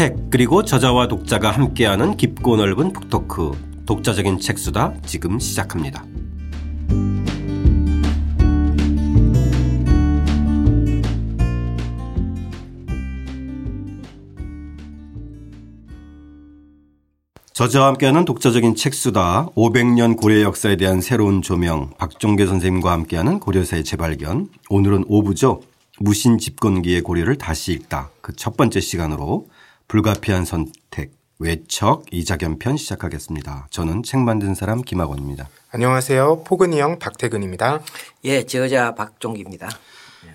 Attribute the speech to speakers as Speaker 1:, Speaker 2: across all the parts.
Speaker 1: 책 그리고 저자와 독자가 함께하는 깊고 넓은 북토크 독자적인 책수다 지금 시작합니다. 저자와 함께하는 독자적인 책수다 500년 고려 역사에 대한 새로운 조명 박종계 선생님과 함께하는 고려사의 재발견 오늘은 5부죠. 무신 집권기의 고려를 다시 읽다 그 첫 번째 시간으로 불가피한 선택 외척 이자견 편 시작하겠습니다. 저는 책 만든 사람 김학원입니다.
Speaker 2: 안녕하세요. 포근이 형 박태근입니다.
Speaker 3: 예, 저자 박종기입니다.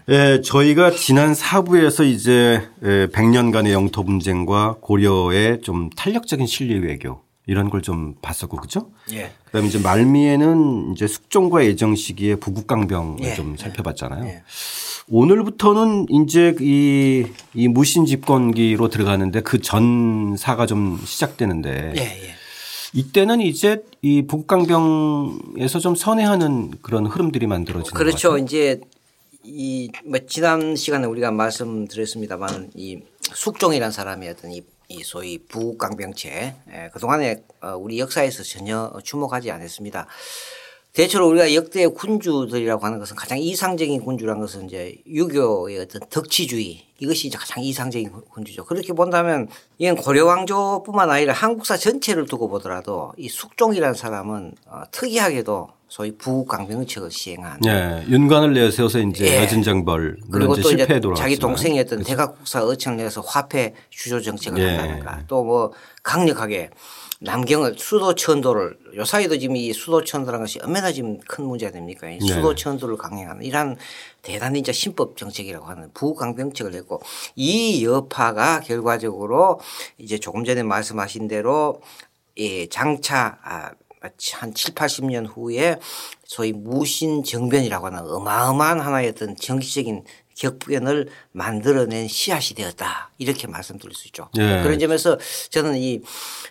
Speaker 1: 예, 저희가 지난 4부에서 이제 100년간의 영토 분쟁과 고려의 좀 탄력적인 실리 외교 이런 걸 좀 봤었고 그죠?
Speaker 3: 예.
Speaker 1: 그다음에 이제 말미에는 이제 숙종과 예정 시기의 부국강병을
Speaker 3: 예.
Speaker 1: 좀 살펴봤잖아요.
Speaker 3: 예.
Speaker 1: 오늘부터는 이제 이, 이 무신 집권기로 들어가는데 그 전사가 좀 시작되는데
Speaker 3: 예, 예.
Speaker 1: 이때는 이제 이 북강병에서 좀 선회하는 그런 흐름들이 만들어지는 것
Speaker 3: 그렇죠.
Speaker 1: 같아요.
Speaker 3: 이제 이 뭐 지난 시간에 우리가 말씀드렸습니다만 이 숙종이라는 사람의 어떤 이, 이 소위 부강병체 예, 그동안에 어, 우리 역사에서 전혀 주목하지 않았습니다. 대체로 우리가 역대 군주들이라고 하는 것은 가장 이상적인 군주라는 것은 이제 유교의 어떤 덕치주의 이것이 이제 가장 이상적인 군주죠. 그렇게 본다면 이건 고려왕조뿐만 아니라 한국사 전체를 두고 보더라도 이 숙종이라는 사람은 어, 특이하게도 소위 부강병책을 시행한
Speaker 1: 예, 윤관을 내세워서 이제
Speaker 3: 예.
Speaker 1: 여진장벌 물론
Speaker 3: 그리고 또 이제
Speaker 1: 실패에 돌아갔지만
Speaker 3: 자기 동생이었던 대각국사 어청을 내서 화폐 주조 정책을
Speaker 1: 예.
Speaker 3: 한다든가 또 뭐 강력하게 남경을 수도 천도를 요 사이도 지금 이 수도 천도라는 것이 얼마나 지금 큰 문제가 됩니까? 이
Speaker 1: 네.
Speaker 3: 수도 천도를 강행하는 이러한 대단히 이제 신법 정책이라고 하는 부강병책을 했고 이 여파가 결과적으로 이제 조금 전에 말씀하신 대로 예, 장차 아, 한 7, 80년 후에 소위 무신정변이라고 하는 어마어마한 하나의 어떤 정치적인 격변을 만들어낸 씨앗이 되었다. 이렇게 말씀드릴 수 있죠.
Speaker 1: 예.
Speaker 3: 그런 점에서 저는 이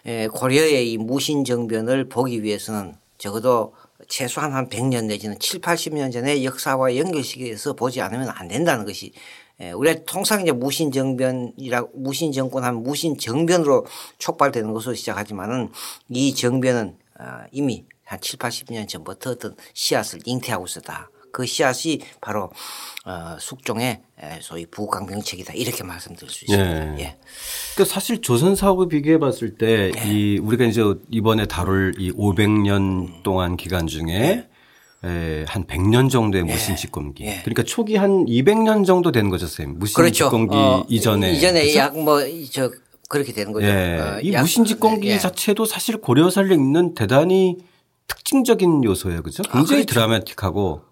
Speaker 3: 에, 고려의 이 무신정변을 보기 위해서는 적어도 최소한 한 100년 내지는 7, 80년 전의 역사와 연결시켜서 보지 않으면 안 된다는 것이 예, 우리가 통상 이제 무신정변이라 무신정권 하면 무신정변으로 촉발되는 것으로 시작하지만은 이 정변은 어, 이미 한 7, 80년 전부터 어떤 씨앗을 잉태하고 있었다. 그 씨앗이 바로 어, 숙종의 에, 소위 부강병책이다. 이렇게 말씀드릴 수 있습니다.
Speaker 1: 예.
Speaker 3: 예.
Speaker 1: 그러니까 사실 조선사하고 비교해 봤을 때
Speaker 3: 네.
Speaker 1: 이 우리가 이제 이번에 다룰 이 500년 동안 기간 중에 에, 한 100년 정도의 무신 집권기.
Speaker 3: 예.
Speaker 1: 그러니까 초기 한 200년 정도 되는 거죠, 선생님. 무신
Speaker 3: 그렇죠.
Speaker 1: 집권기
Speaker 3: 어,
Speaker 1: 이전에.
Speaker 3: 이전에? 약 뭐 저 그렇게 되는 거죠.
Speaker 1: 예.
Speaker 3: 어,
Speaker 1: 이
Speaker 3: 약-
Speaker 1: 무신 집권기
Speaker 3: 예.
Speaker 1: 자체도 사실 고려사를 읽는 대단히 특징적인 요소예요. 그죠? 굉장히
Speaker 3: 그렇죠.
Speaker 1: 드라마틱하고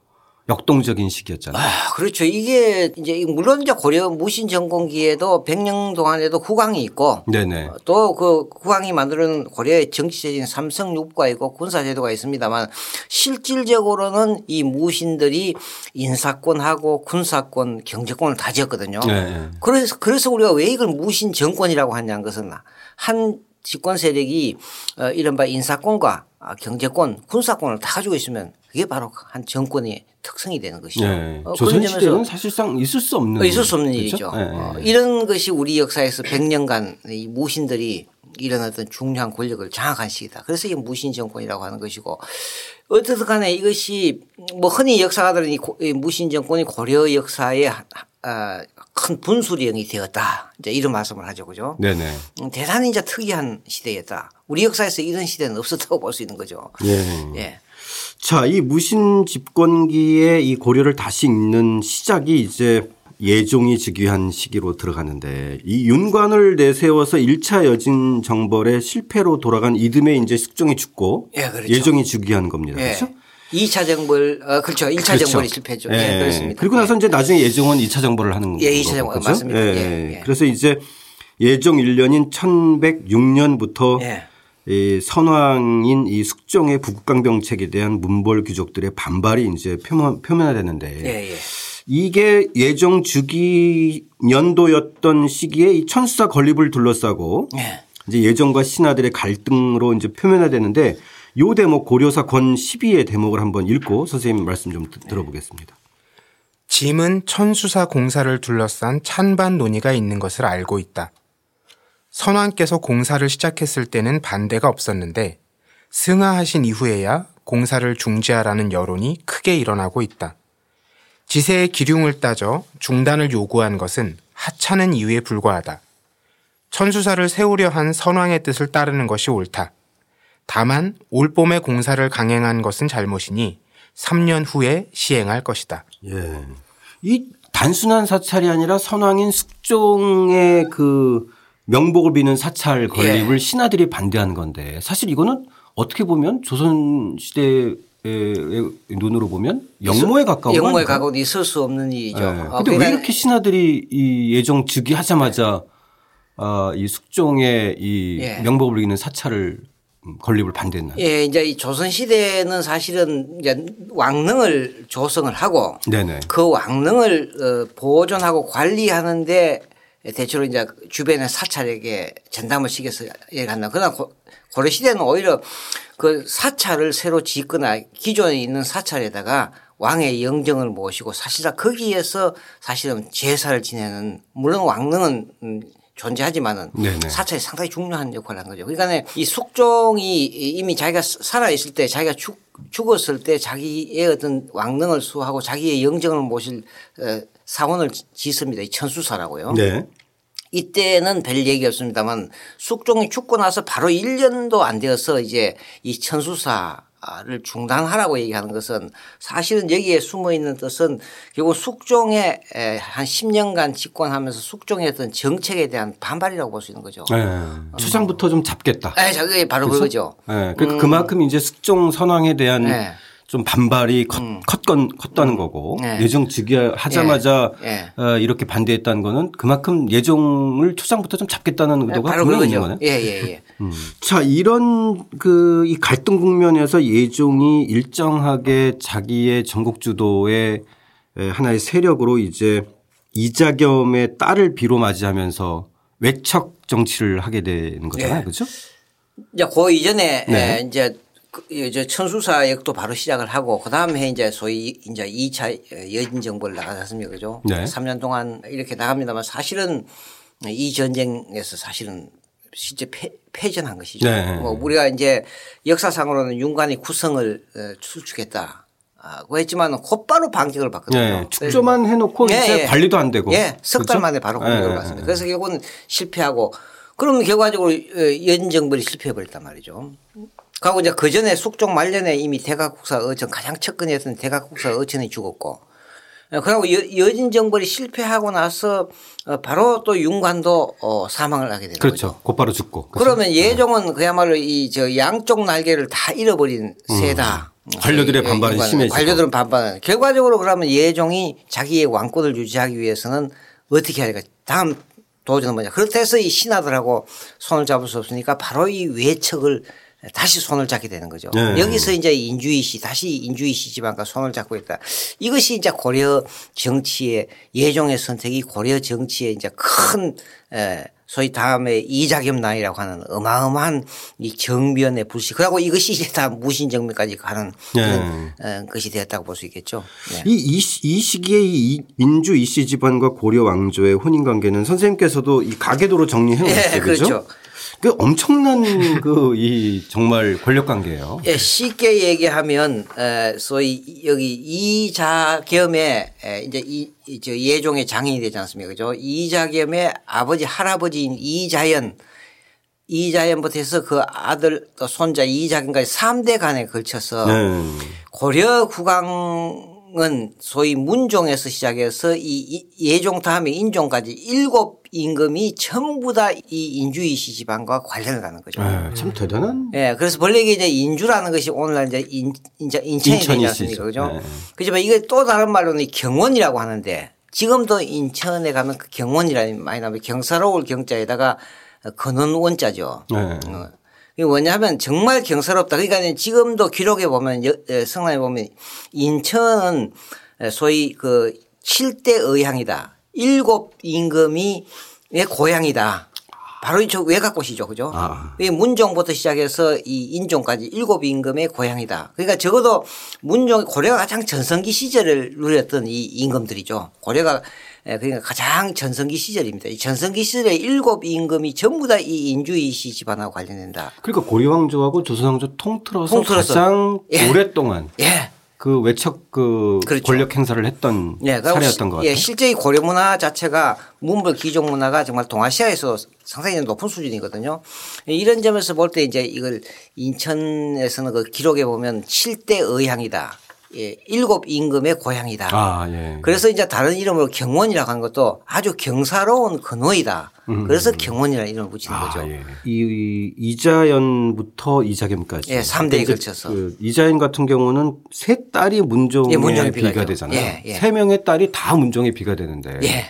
Speaker 1: 역동적인 시기였잖아요.
Speaker 3: 아, 그렇죠. 이게 이제 물론 이제 고려 무신 정권기에도 100년 동안에도 국왕이 있고
Speaker 1: 네네.
Speaker 3: 또그 국왕이 만드는 고려의 정치제도인 삼성육가 있고 군사제도가 있습니다만 실질적으로는 이 무신들이 인사권하고 군사권, 경제권을 다 지었거든요.
Speaker 1: 네.
Speaker 3: 그래서 그래서 우리가 왜 이걸 무신 정권이라고 하냐는 것은 한 집권 세력이 어, 이른바 인사권과 아, 경제권, 군사권을 다 가지고 있으면 그게 바로 한 정권의 특성이 되는 것이죠.
Speaker 1: 네.
Speaker 3: 어,
Speaker 1: 조선시대는 사실상 있을 수 없는.
Speaker 3: 어, 있을 수 없는
Speaker 1: 그렇죠?
Speaker 3: 일이죠.
Speaker 1: 네.
Speaker 3: 어, 이런 것이 우리 역사에서 100년간 이 무신들이 이런 어떤 중요한 권력을 장악한 시기다. 그래서 이게 무신 정권이라고 하는 것이고 어쨌든 간에 이것이 뭐 흔히 역사가들은 이 무신 정권이 고려 역사의 하- 아, 큰 분수령이 되었다. 이제 이런 말씀을 하죠. 그죠?
Speaker 1: 네네.
Speaker 3: 음, 대단히 이제 특이한 시대였다. 우리 역사에서 이런 시대는 없었다고 볼 수 있는 거죠.
Speaker 1: 예.
Speaker 3: 예.
Speaker 1: 자, 이 무신 집권기의 이 고려를 다시 읽는 시작이 이제 예종이 즉위한 시기로 들어가는데 이 윤관을 내세워서 1차 여진 정벌에 실패로 돌아간 이듬해 이제 숙종이 죽고
Speaker 3: 예, 그렇죠.
Speaker 1: 예종이 즉위한 겁니다.
Speaker 3: 예.
Speaker 1: 그렇죠?
Speaker 3: 2차 정벌, 어, 그렇죠. 1차
Speaker 1: 그렇죠.
Speaker 3: 정벌이 실패죠. 예,
Speaker 1: 예.
Speaker 3: 그렇습니다.
Speaker 1: 그리고 나서
Speaker 3: 예.
Speaker 1: 이제 나중에 예종은 2차 정벌을 하는
Speaker 3: 예,
Speaker 1: 거고.
Speaker 3: 2차 정벌
Speaker 1: 그렇죠?
Speaker 3: 맞습니다.
Speaker 1: 예.
Speaker 3: 예, 예.
Speaker 1: 그래서 이제 예종 1년인 1106년부터
Speaker 3: 예.
Speaker 1: 이 선왕인 이 숙종의 북강병책에 대한 문벌 귀족들의 반발이 이제 표면, 표면화됐는데
Speaker 3: 예, 예.
Speaker 1: 이게 예종 주기 년도였던 시기에 이 천수사 건립을 둘러싸고
Speaker 3: 예.
Speaker 1: 이제 예종과 신하들의 갈등으로 이제 표면화되는데 요 대목 고려사 권 12의 대목을 한번 읽고 선생님 말씀 좀 드- 들어보겠습니다.
Speaker 2: 짐은 천수사 공사를 둘러싼 찬반 논의가 있는 것을 알고 있다. 선왕께서 공사를 시작했을 때는 반대가 없었는데 승하하신 이후에야 공사를 중지하라는 여론이 크게 일어나고 있다. 지세의 기륭을 따져 중단을 요구한 것은 하찮은 이유에 불과하다. 천수사를 세우려 한 선왕의 뜻을 따르는 것이 옳다. 다만 올봄에 공사를 강행한 것은 잘못이니 3년 후에 시행할 것이다.
Speaker 1: 예. 이 단순한 사찰이 아니라 선왕인 숙종의 그 명복을 비는 사찰 건립을
Speaker 3: 예.
Speaker 1: 신하들이 반대하는 건데 사실 이거는 어떻게 보면 조선 시대의 눈으로 보면 영모에 가까운
Speaker 3: 영모에? 가까운 있을 수 없는 일이죠.
Speaker 1: 예.
Speaker 3: 어,
Speaker 1: 근데 왜
Speaker 3: 그러니까
Speaker 1: 이렇게 신하들이 이 예정 즉위하자마자 아, 이 숙종의 이
Speaker 3: 예.
Speaker 1: 명복을 비는 사찰을 음, 건립을 반대했나요?
Speaker 3: 예, 이제 이 조선 시대는 사실은 이제 왕릉을 조성을 하고
Speaker 1: 네네.
Speaker 3: 그 왕릉을 어, 보존하고 관리하는데 대체로 이제 주변의 사찰에게 전담을 시켜서 이렇게 한다. 그러나 고- 고려 시대는 오히려 그 사찰을 새로 짓거나 기존에 있는 사찰에다가 왕의 영정을 모시고 사실상 거기에서 사실은 제사를 지내는 물론 왕릉은 음, 존재하지만은
Speaker 1: 네네.
Speaker 3: 사찰이 상당히 중요한 역할을 한 거죠. 그러니까 이 숙종이 이미 자기가 살아 있을 때 자기가 죽, 죽었을 때 자기의 어떤 왕릉을 수호하고 자기의 영정을 모실 어, 사원을 짓습니다. 이 천수사라고요.
Speaker 1: 네.
Speaker 3: 이때는 별 얘기 없습니다만 숙종이 죽고 나서 바로 1년도 안 되어서 이제 이 천수사를 중단하라고 얘기하는 것은 사실은 여기에 숨어 있는 뜻은 결국 숙종의 에, 한 10년간 집권하면서 숙종의 어떤 정책에 대한 반발이라고 볼 수 있는 거죠.
Speaker 1: 네. 초장부터 좀 잡겠다.
Speaker 3: 그게 바로 그거죠.
Speaker 1: 네. 그러니까 그만큼 이제 숙종 선왕에 대한
Speaker 3: 네.
Speaker 1: 좀 반발이 컸, 컸건, 컸다는 거고
Speaker 3: 네.
Speaker 1: 예정 즉위하자마자
Speaker 3: 예.
Speaker 1: 어, 이렇게 반대했다는 거는 그만큼 예정을 초장부터 좀 잡겠다는 의도가
Speaker 3: 바로
Speaker 1: 분명히 있는. 거네.
Speaker 3: 예, 예, 예.
Speaker 1: 음. 자, 이런 그 이 갈등 국면에서 예종이 일정하게 자기의 전국 주도의 에, 하나의 세력으로 이제 이자겸의 딸을 비로 맞이하면서 외척 정치를 하게 되는 거잖아요.
Speaker 3: 예.
Speaker 1: 그렇죠?
Speaker 3: 이제 그 이전에
Speaker 1: 네.
Speaker 3: 에, 이제 그 이제 천수사 역도 바로 시작을 하고 그 다음에 이제 소위 이제 2차 여진 정부를 나가셨습니까 그죠?
Speaker 1: 네.
Speaker 3: 3년 동안 이렇게 나갑니다만 사실은 이 전쟁에서 사실은 실제 패, 패전한 것이죠.
Speaker 1: 네.
Speaker 3: 뭐 우리가 이제 역사상으로는 윤관이 구성을 어, 수축했다. 아, 그 했지만 곧바로 반격을 받거든요.
Speaker 1: 네. 축조만 해놓고
Speaker 3: 예,
Speaker 1: 이제
Speaker 3: 예.
Speaker 1: 관리도 안 되고.
Speaker 3: 예, 석달
Speaker 1: 그렇죠?
Speaker 3: 만에 바로 공격을
Speaker 1: 예,
Speaker 3: 받습니다.
Speaker 1: 예.
Speaker 3: 그래서 결국은 실패하고 그러면 결과적으로 연 정벌이 실패해버렸단 말이죠. 그리고 이제 그 전에 숙종 말년에 이미 대각국사 어천 가장 측근이었던 대각국사 어천이 죽었고 예, 그리고 여- 여진정벌이 실패하고 나서 어, 바로 또 윤관도 어, 사망을 하게 되는 거죠.
Speaker 1: 그렇죠. 곧바로 죽고. 그래서
Speaker 3: 그러면 예종은 그야말로 이 저 양쪽 날개를 다 잃어버린 새다.
Speaker 1: 음. 관료들의
Speaker 3: 예,
Speaker 1: 반발이 심해지고.
Speaker 3: 관료들은 반발. 결과적으로 그러면 예종이 자기의 왕권을 유지하기 위해서는 어떻게 해야 될까? 다음 도전은 뭐냐? 그렇다 해서 이 신하들하고 손을 잡을 수 없으니까 바로 이 외척을 다시 손을 잡게 되는 거죠.
Speaker 1: 네.
Speaker 3: 여기서 이제 인주이 씨 다시 인주이 씨 집안과 손을 잡고 있다. 이것이 이제 고려 정치의 예종의 선택이 고려 정치의 이제 큰 에, 소위 다음에 이자겸 나이라고 하는 어마어마한 이 정변의 불씨. 그리고 이것이 이제 다 무신 정변까지 가는 그런 어, 것이 되었다고 볼 수 있겠죠. 네.
Speaker 1: 이, 이, 시- 이 시기에 이 인주 이씨 집안과 고려 왕조의 혼인 관계는 선생님께서도 이 가계도로 정리해 놓으셨죠.
Speaker 3: 예, 그렇죠.
Speaker 1: 그 엄청난 그 이 정말 권력 관계예요.
Speaker 3: 예, 쉽게 얘기하면 에, 소위 여기 이자 겸의 에, 이제 이, 이- 저 예종의 장인이 되지 않습니까? 그죠? 이자 겸의 아버지 할아버지인 이자연 이자연부터 해서 그 아들 또 손자 이자겸까지 3대 간에 걸쳐서
Speaker 1: 네.
Speaker 3: 고려 국왕은 소위 문종에서 시작해서 이- 이 예종 다음에 인종까지 일곱 임금이 전부 다 이 인주이 씨 집안과 관련을 하는 거죠.
Speaker 1: 아, 참 대단한.
Speaker 3: 예, 그래서 본래 이게 이제 인주라는 것이 오늘날 이제 인, 이제 인천이 되지. 않습니까? 그죠?
Speaker 1: 네.
Speaker 3: 그렇지만 이게 또 다른 말로는 이 경원이라고 하는데 지금도 인천에 가면 그 경원이라는 많이 나오면 경사로울 경자에다가 근원 원자죠.
Speaker 1: 네.
Speaker 3: 어. 이게 뭐냐면 정말 경사롭다. 그러니까 지금도 기록에 보면 성남에 보면 인천은 소위 그 7대 의향이다. 일곱 임금이 의 고향이다. 바로 이 저 외곽곳이죠. 그죠?
Speaker 1: 아.
Speaker 3: 이 문종부터 시작해서 이 인종까지 일곱 임금의 고향이다. 그러니까 적어도 문종 고려가 가장 전성기 시절을 누렸던 이 임금들이죠. 고려가 예, 그러니까 가장 전성기 시절입니다. 이 전성기 시절에 일곱 임금이 전부 다 이 인주이시 집안하고 관련된다.
Speaker 1: 그러니까 고려 왕조하고 조선 왕조 통틀어서,
Speaker 3: 통틀어서.
Speaker 1: 가장
Speaker 3: 예.
Speaker 1: 오랫동안
Speaker 3: 예.
Speaker 1: 그 외척 그
Speaker 3: 그렇죠.
Speaker 1: 권력 행사를 했던
Speaker 3: 예, 그러니까
Speaker 1: 사례였던 것 같아요.
Speaker 3: 예, 실제 이 고려 문화 자체가 문벌 귀족 문화가 정말 동아시아에서 상당히 높은 수준이거든요. 이런 점에서 볼 때 이제 이걸 인천에서는 그 기록에 보면 7대 의향이다. 예, 일곱 임금의 고향이다.
Speaker 1: 아, 예.
Speaker 3: 그래서 이제 다른 이름으로 경원이라고 하는 것도 아주 경사로운 근호이다. 그래서 경원이라는 이름을 붙이는 거죠.
Speaker 1: 음. 아, 예. 이 이자연부터 이자겸까지.
Speaker 3: 예, 삼대에 걸쳐서.
Speaker 1: 그 이자연 같은 경우는 세 딸이 문종의
Speaker 3: 예, 문종의
Speaker 1: 비가,
Speaker 3: 비가죠.
Speaker 1: 되잖아요.
Speaker 3: 예, 예.
Speaker 1: 세 명의 딸이 다 문종의 비가 되는데.
Speaker 3: 예.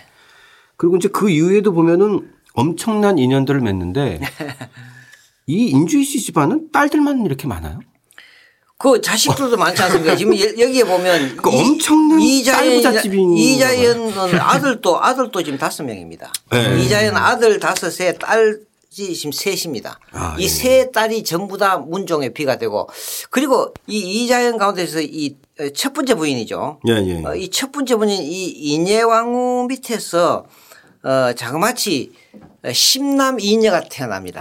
Speaker 1: 그리고 이제 그 이후에도 보면은 엄청난 인연들을 맺는데 이 인주희 씨 집안은 딸들만 이렇게 많아요?
Speaker 3: 그 자식들도 많지 않습니까? 지금 여- 여기에 보면
Speaker 1: 그 엄청난 쌀부잣집이 있는
Speaker 3: 이자연은 아들도 아들도 지금 다섯 명입니다.
Speaker 1: 네.
Speaker 3: 이자연 아들 다섯에 딸이 지금 셋입니다.
Speaker 1: 아, 예.
Speaker 3: 이세 딸이 전부 다 문종의 비가 되고 그리고 이 이자연 가운데서 이 첫 번째 부인이죠.
Speaker 1: 예, 예.
Speaker 3: 어, 이첫 번째 분인 이 인예왕후 밑에서 어, 자그마치 십남 이녀가 태어납니다.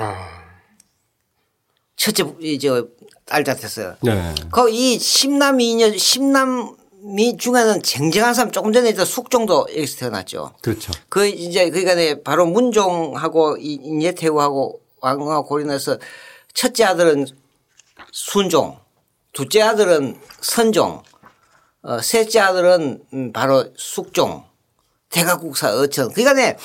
Speaker 3: 첫째 이저 딸 자태서.
Speaker 1: 네.
Speaker 3: 거이 십남 이녀 십남이 중에는 쟁쟁한 사람 조금 전에 저 숙종도 여기서 태어났죠.
Speaker 1: 그렇죠.
Speaker 3: 그 이제 그러니까 네, 바로 문종하고 이- 인예태후하고 왕후하고 고린해서 첫째 아들은 순종, 둘째 아들은 선종, 어, 셋째 아들은 음, 바로 숙종, 대각국사 어천. 그러니까 네,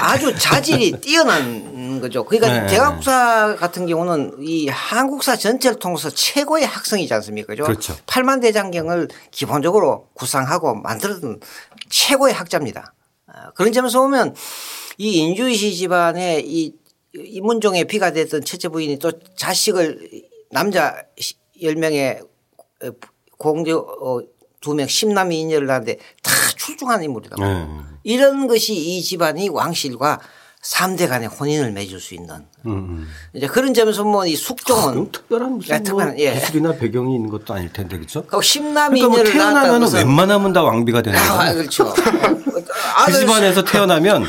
Speaker 3: 아주 자질이 뛰어난 거죠. 그러니까
Speaker 1: 네.
Speaker 3: 대각국사 같은 경우는 이 한국사 전체를 통해서 최고의 학성이지 않습니까? 그죠?
Speaker 1: 그렇죠.
Speaker 3: 팔만 대장경을 기본적으로 구상하고 만들었던 최고의 학자입니다. 아, 그런 점에서 보면 이 인주이시 집안의 이 이문종의 비가 됐던 첫째 부인이 또 자식을 남자 10명의 공주 어, 두명 십남이 인여를 하는데 다 출중한 인물이다.
Speaker 1: 네.
Speaker 3: 이런 것이 이 집안이 왕실과 3대 간의 혼인을 맺을 수 있는
Speaker 1: 음, 음.
Speaker 3: 이제 그런 점에서 뭐 이 숙종은
Speaker 1: 그럼 특별한 무슨
Speaker 3: 야,
Speaker 1: 뭐
Speaker 3: 특별한, 예.
Speaker 1: 기술이나 배경이 있는 것도 아닐 텐데 그렇죠?
Speaker 3: 그 십남이
Speaker 1: 그러니까 뭐 태어나면 웬만하면 다 왕비가 되는
Speaker 3: 아,
Speaker 1: 거예요.
Speaker 3: 그렇죠.
Speaker 1: 그
Speaker 3: 아들
Speaker 1: 집안에서 태어나면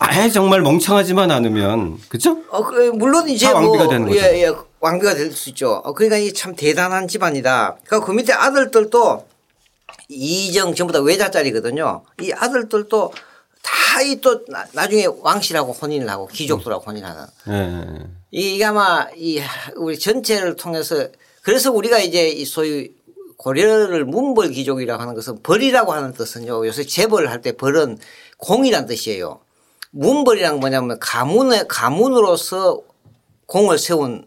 Speaker 1: 아예 정말 멍청하지만 않으면 그렇죠?
Speaker 3: 어, 그, 물론 이제
Speaker 1: 다
Speaker 3: 뭐,
Speaker 1: 왕비가 되는 거죠.
Speaker 3: 예, 예, 왕비가 될 수 있죠. 어, 그러니까 이게 참 대단한 집안이다. 그러니까 그 밑에 아들들도 이정 전부 다 외자짜리거든요. 이 아들들도 다 이 또 나중에 왕실하고 혼인을 하고 귀족들하고 혼인하는.
Speaker 1: 예.
Speaker 3: 이게 아마 이 우리 전체를 통해서 그래서 우리가 이제 이 소위 고려를 문벌 귀족이라고 하는 것은 벌이라고 하는 뜻은요. 요새 재벌을 할 때 벌은 공이란 뜻이에요. 문벌이란 뭐냐면 가문의 가문으로서 공을 세운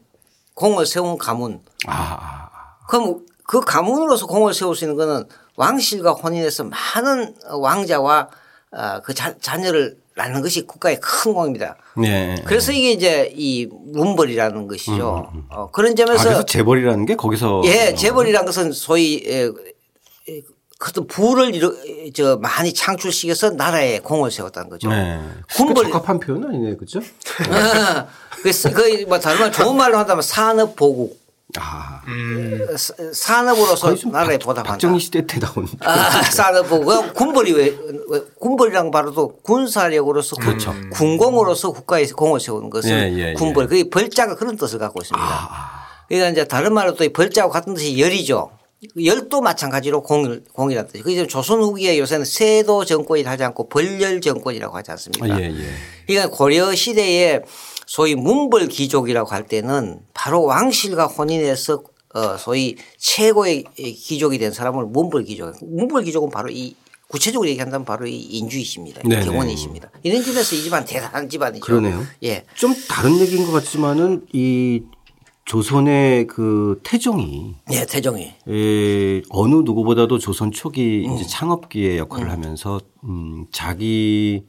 Speaker 3: 공을 세운 가문.
Speaker 1: 아, 아.
Speaker 3: 그럼 그 가문으로서 공을 세울 수 있는 거는 왕실과 혼인해서 많은 왕자와 어, 그 자, 자녀를 낳는 것이 국가의 큰 공입니다.
Speaker 1: 네.
Speaker 3: 그래서 이게 이제 이 문벌이라는 것이죠. 어, 그런
Speaker 1: 아,
Speaker 3: 점에서
Speaker 1: 그래서 재벌이라는 게 거기서
Speaker 3: 예, 재벌이라는 것은 소위 에, 에, 어떤 부를 이루, 저 많이 창출시켜서 나라에 공을 세웠다는 거죠.
Speaker 1: 네.
Speaker 3: 군벌
Speaker 1: 그 적합한 표현 아니네요, 그렇죠?
Speaker 3: 그래서 거의 뭐 다른 말 좋은 말로 한다면 산업 보국
Speaker 1: 아,
Speaker 3: 사- 산업으로서 나라에
Speaker 1: 박-
Speaker 3: 보답한다.
Speaker 1: 박정희 시대 때 나온.
Speaker 3: 아, 산업 보국 군벌이 왜, 왜 군벌이랑 바로도 군사력으로서 군-
Speaker 1: 그렇죠.
Speaker 3: 군공으로서 국가에 공을 세우는 것을
Speaker 1: 예, 예, 예.
Speaker 3: 군벌 그게 벌자가 그런 뜻을 갖고 있습니다.
Speaker 1: 아,
Speaker 3: 그러니까 이제 다른 말로 또이 벌자와 같은 뜻이 열이죠. 열도 마찬가지로 공, 공이라는 뜻이. 그래서 조선 후기에 요새는 세도 정권이 하지 않고 벌열 정권이라고 하지 않습니까?
Speaker 1: 아, 예, 예.
Speaker 3: 그러니까 고려 시대에 소위 문벌 귀족이라고 할 때는 바로 왕실과 혼인해서 어 소위 최고의 귀족이 된 사람을 문벌 귀족. 문벌 귀족은 바로 이 구체적으로 얘기한다면 바로 이 인주이십니다.
Speaker 1: 네네.
Speaker 3: 경원이십니다. 이런 집에서 이 집안 대단한 집안이죠.
Speaker 1: 그러네요.
Speaker 3: 예.
Speaker 1: 좀 다른 얘기인 것 같지만은 이 조선의 그 태종이
Speaker 3: 예, 태종이.
Speaker 1: 에, 어느 누구보다도 조선 초기
Speaker 3: 음.
Speaker 1: 이제 창업기의 역할을 하면서 음, 자기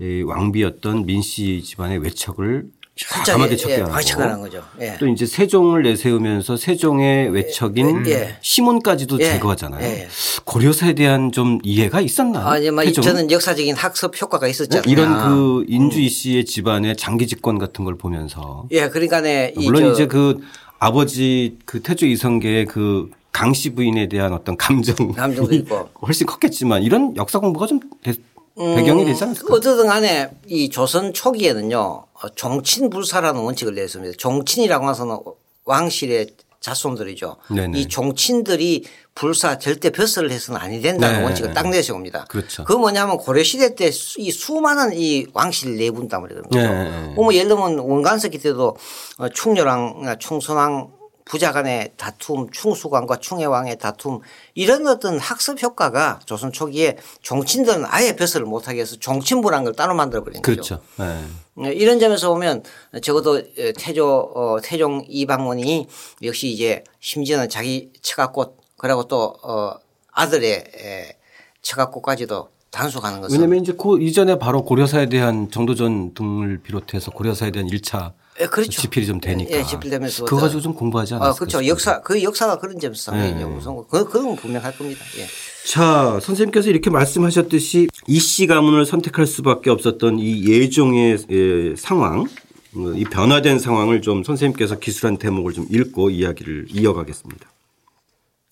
Speaker 1: 의 왕비였던 민씨 집안의 외척을 과감하게 척결하고
Speaker 3: 예, 거죠. 예.
Speaker 1: 또 이제 세종을 내세우면서 세종의 외척인
Speaker 3: 예.
Speaker 1: 시몬까지도
Speaker 3: 예.
Speaker 1: 제거하잖아요.
Speaker 3: 예.
Speaker 1: 고려사에 대한 좀 이해가 있었나?
Speaker 3: 아, 이제 막? 저는 역사적인 학습 효과가 있었잖아요.
Speaker 1: 이런 그 인주이 씨의 집안의 장기 집권 같은 걸 보면서
Speaker 3: 예, 그러니까네. 이
Speaker 1: 물론
Speaker 3: 저-
Speaker 1: 이제 그 아버지 그 태조 이성계의 그 강씨 부인에 대한 어떤 감정
Speaker 3: 감정도 있고.
Speaker 1: 훨씬 컸겠지만 이런 역사 공부가 좀 대- 배경이 되지 않을까?
Speaker 3: 어쨌든 간에 이 조선 초기에는요, 어, 종친 불사라는 원칙을 냈습니다. 종친이라고 해서는 왕실의 자손들이죠.
Speaker 1: 네네.
Speaker 3: 이 종친들이 불사 절대 벼슬을 해서는 아니 된다는
Speaker 1: 네.
Speaker 3: 원칙을 딱 내세웁니다.
Speaker 1: 그렇죠.
Speaker 3: 그 뭐냐면 고려시대 때 이 수많은 이 왕실 내분담을 거죠.
Speaker 1: 네.
Speaker 3: 뭐 예를 들면 원간석기 때도 어, 충렬왕, 충선왕 부자 간의 다툼, 충수관과 충해왕의 다툼 이런 어떤 학습 효과가 조선 초기에 종친들은 아예 벼슬을 못하게 해서 종친부라는 걸 따로 만들어 버린 거죠.
Speaker 1: 그렇죠. 네.
Speaker 3: 네, 이런 점에서 보면 적어도 태조 어, 태종 이방원이 역시 이제 심지어는 자기 처가꽃 그리고 또 어, 아들의 에, 처가꽃까지도 단속하는 것은
Speaker 1: 왜냐면 이제 그 이전에 바로 고려사에 대한 정도전 등을 비롯해서 고려사에 대한 1차
Speaker 3: 예, 그렇죠.
Speaker 1: 지필이 좀 되니까.
Speaker 3: 예, 지필되면서
Speaker 1: 그거 가지고 좀 공부하지 않았을까?
Speaker 3: 아, 그렇죠.
Speaker 1: 싶어요.
Speaker 3: 역사 그 역사가 그런 점에서
Speaker 1: 네.
Speaker 3: 우선 그 그건 분명할 겁니다. 예.
Speaker 1: 자, 선생님께서 이렇게 말씀하셨듯이 이씨 가문을 선택할 수밖에 없었던 이 예종의 예, 상황, 어, 이 변화된 상황을 좀 선생님께서 기술한 대목을 좀 읽고 이야기를 이어가겠습니다.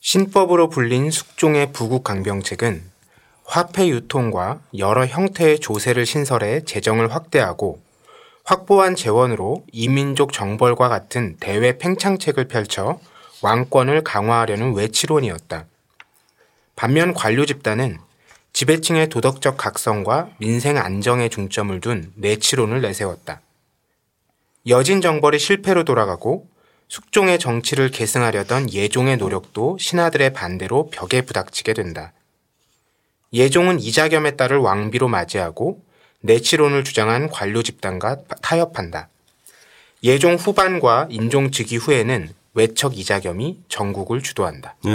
Speaker 2: 신법으로 불린 숙종의 부국 강병책은 화폐 유통과 여러 형태의 조세를 신설해 재정을 확대하고 확보한 재원으로 이민족 정벌과 같은 대외 팽창책을 펼쳐 왕권을 강화하려는 외치론이었다. 반면 관료 집단은 지배층의 도덕적 각성과 민생 안정에 중점을 둔 내치론을 내세웠다. 여진 정벌이 실패로 돌아가고 숙종의 정치를 계승하려던 예종의 노력도 신하들의 반대로 벽에 부닥치게 된다. 예종은 이자겸의 딸을 왕비로 맞이하고 내치론을 주장한 관료 집단과 타협한다. 예종 후반과 인종 즉위 후에는 외척 이자겸이 전국을 주도한다.
Speaker 1: 네.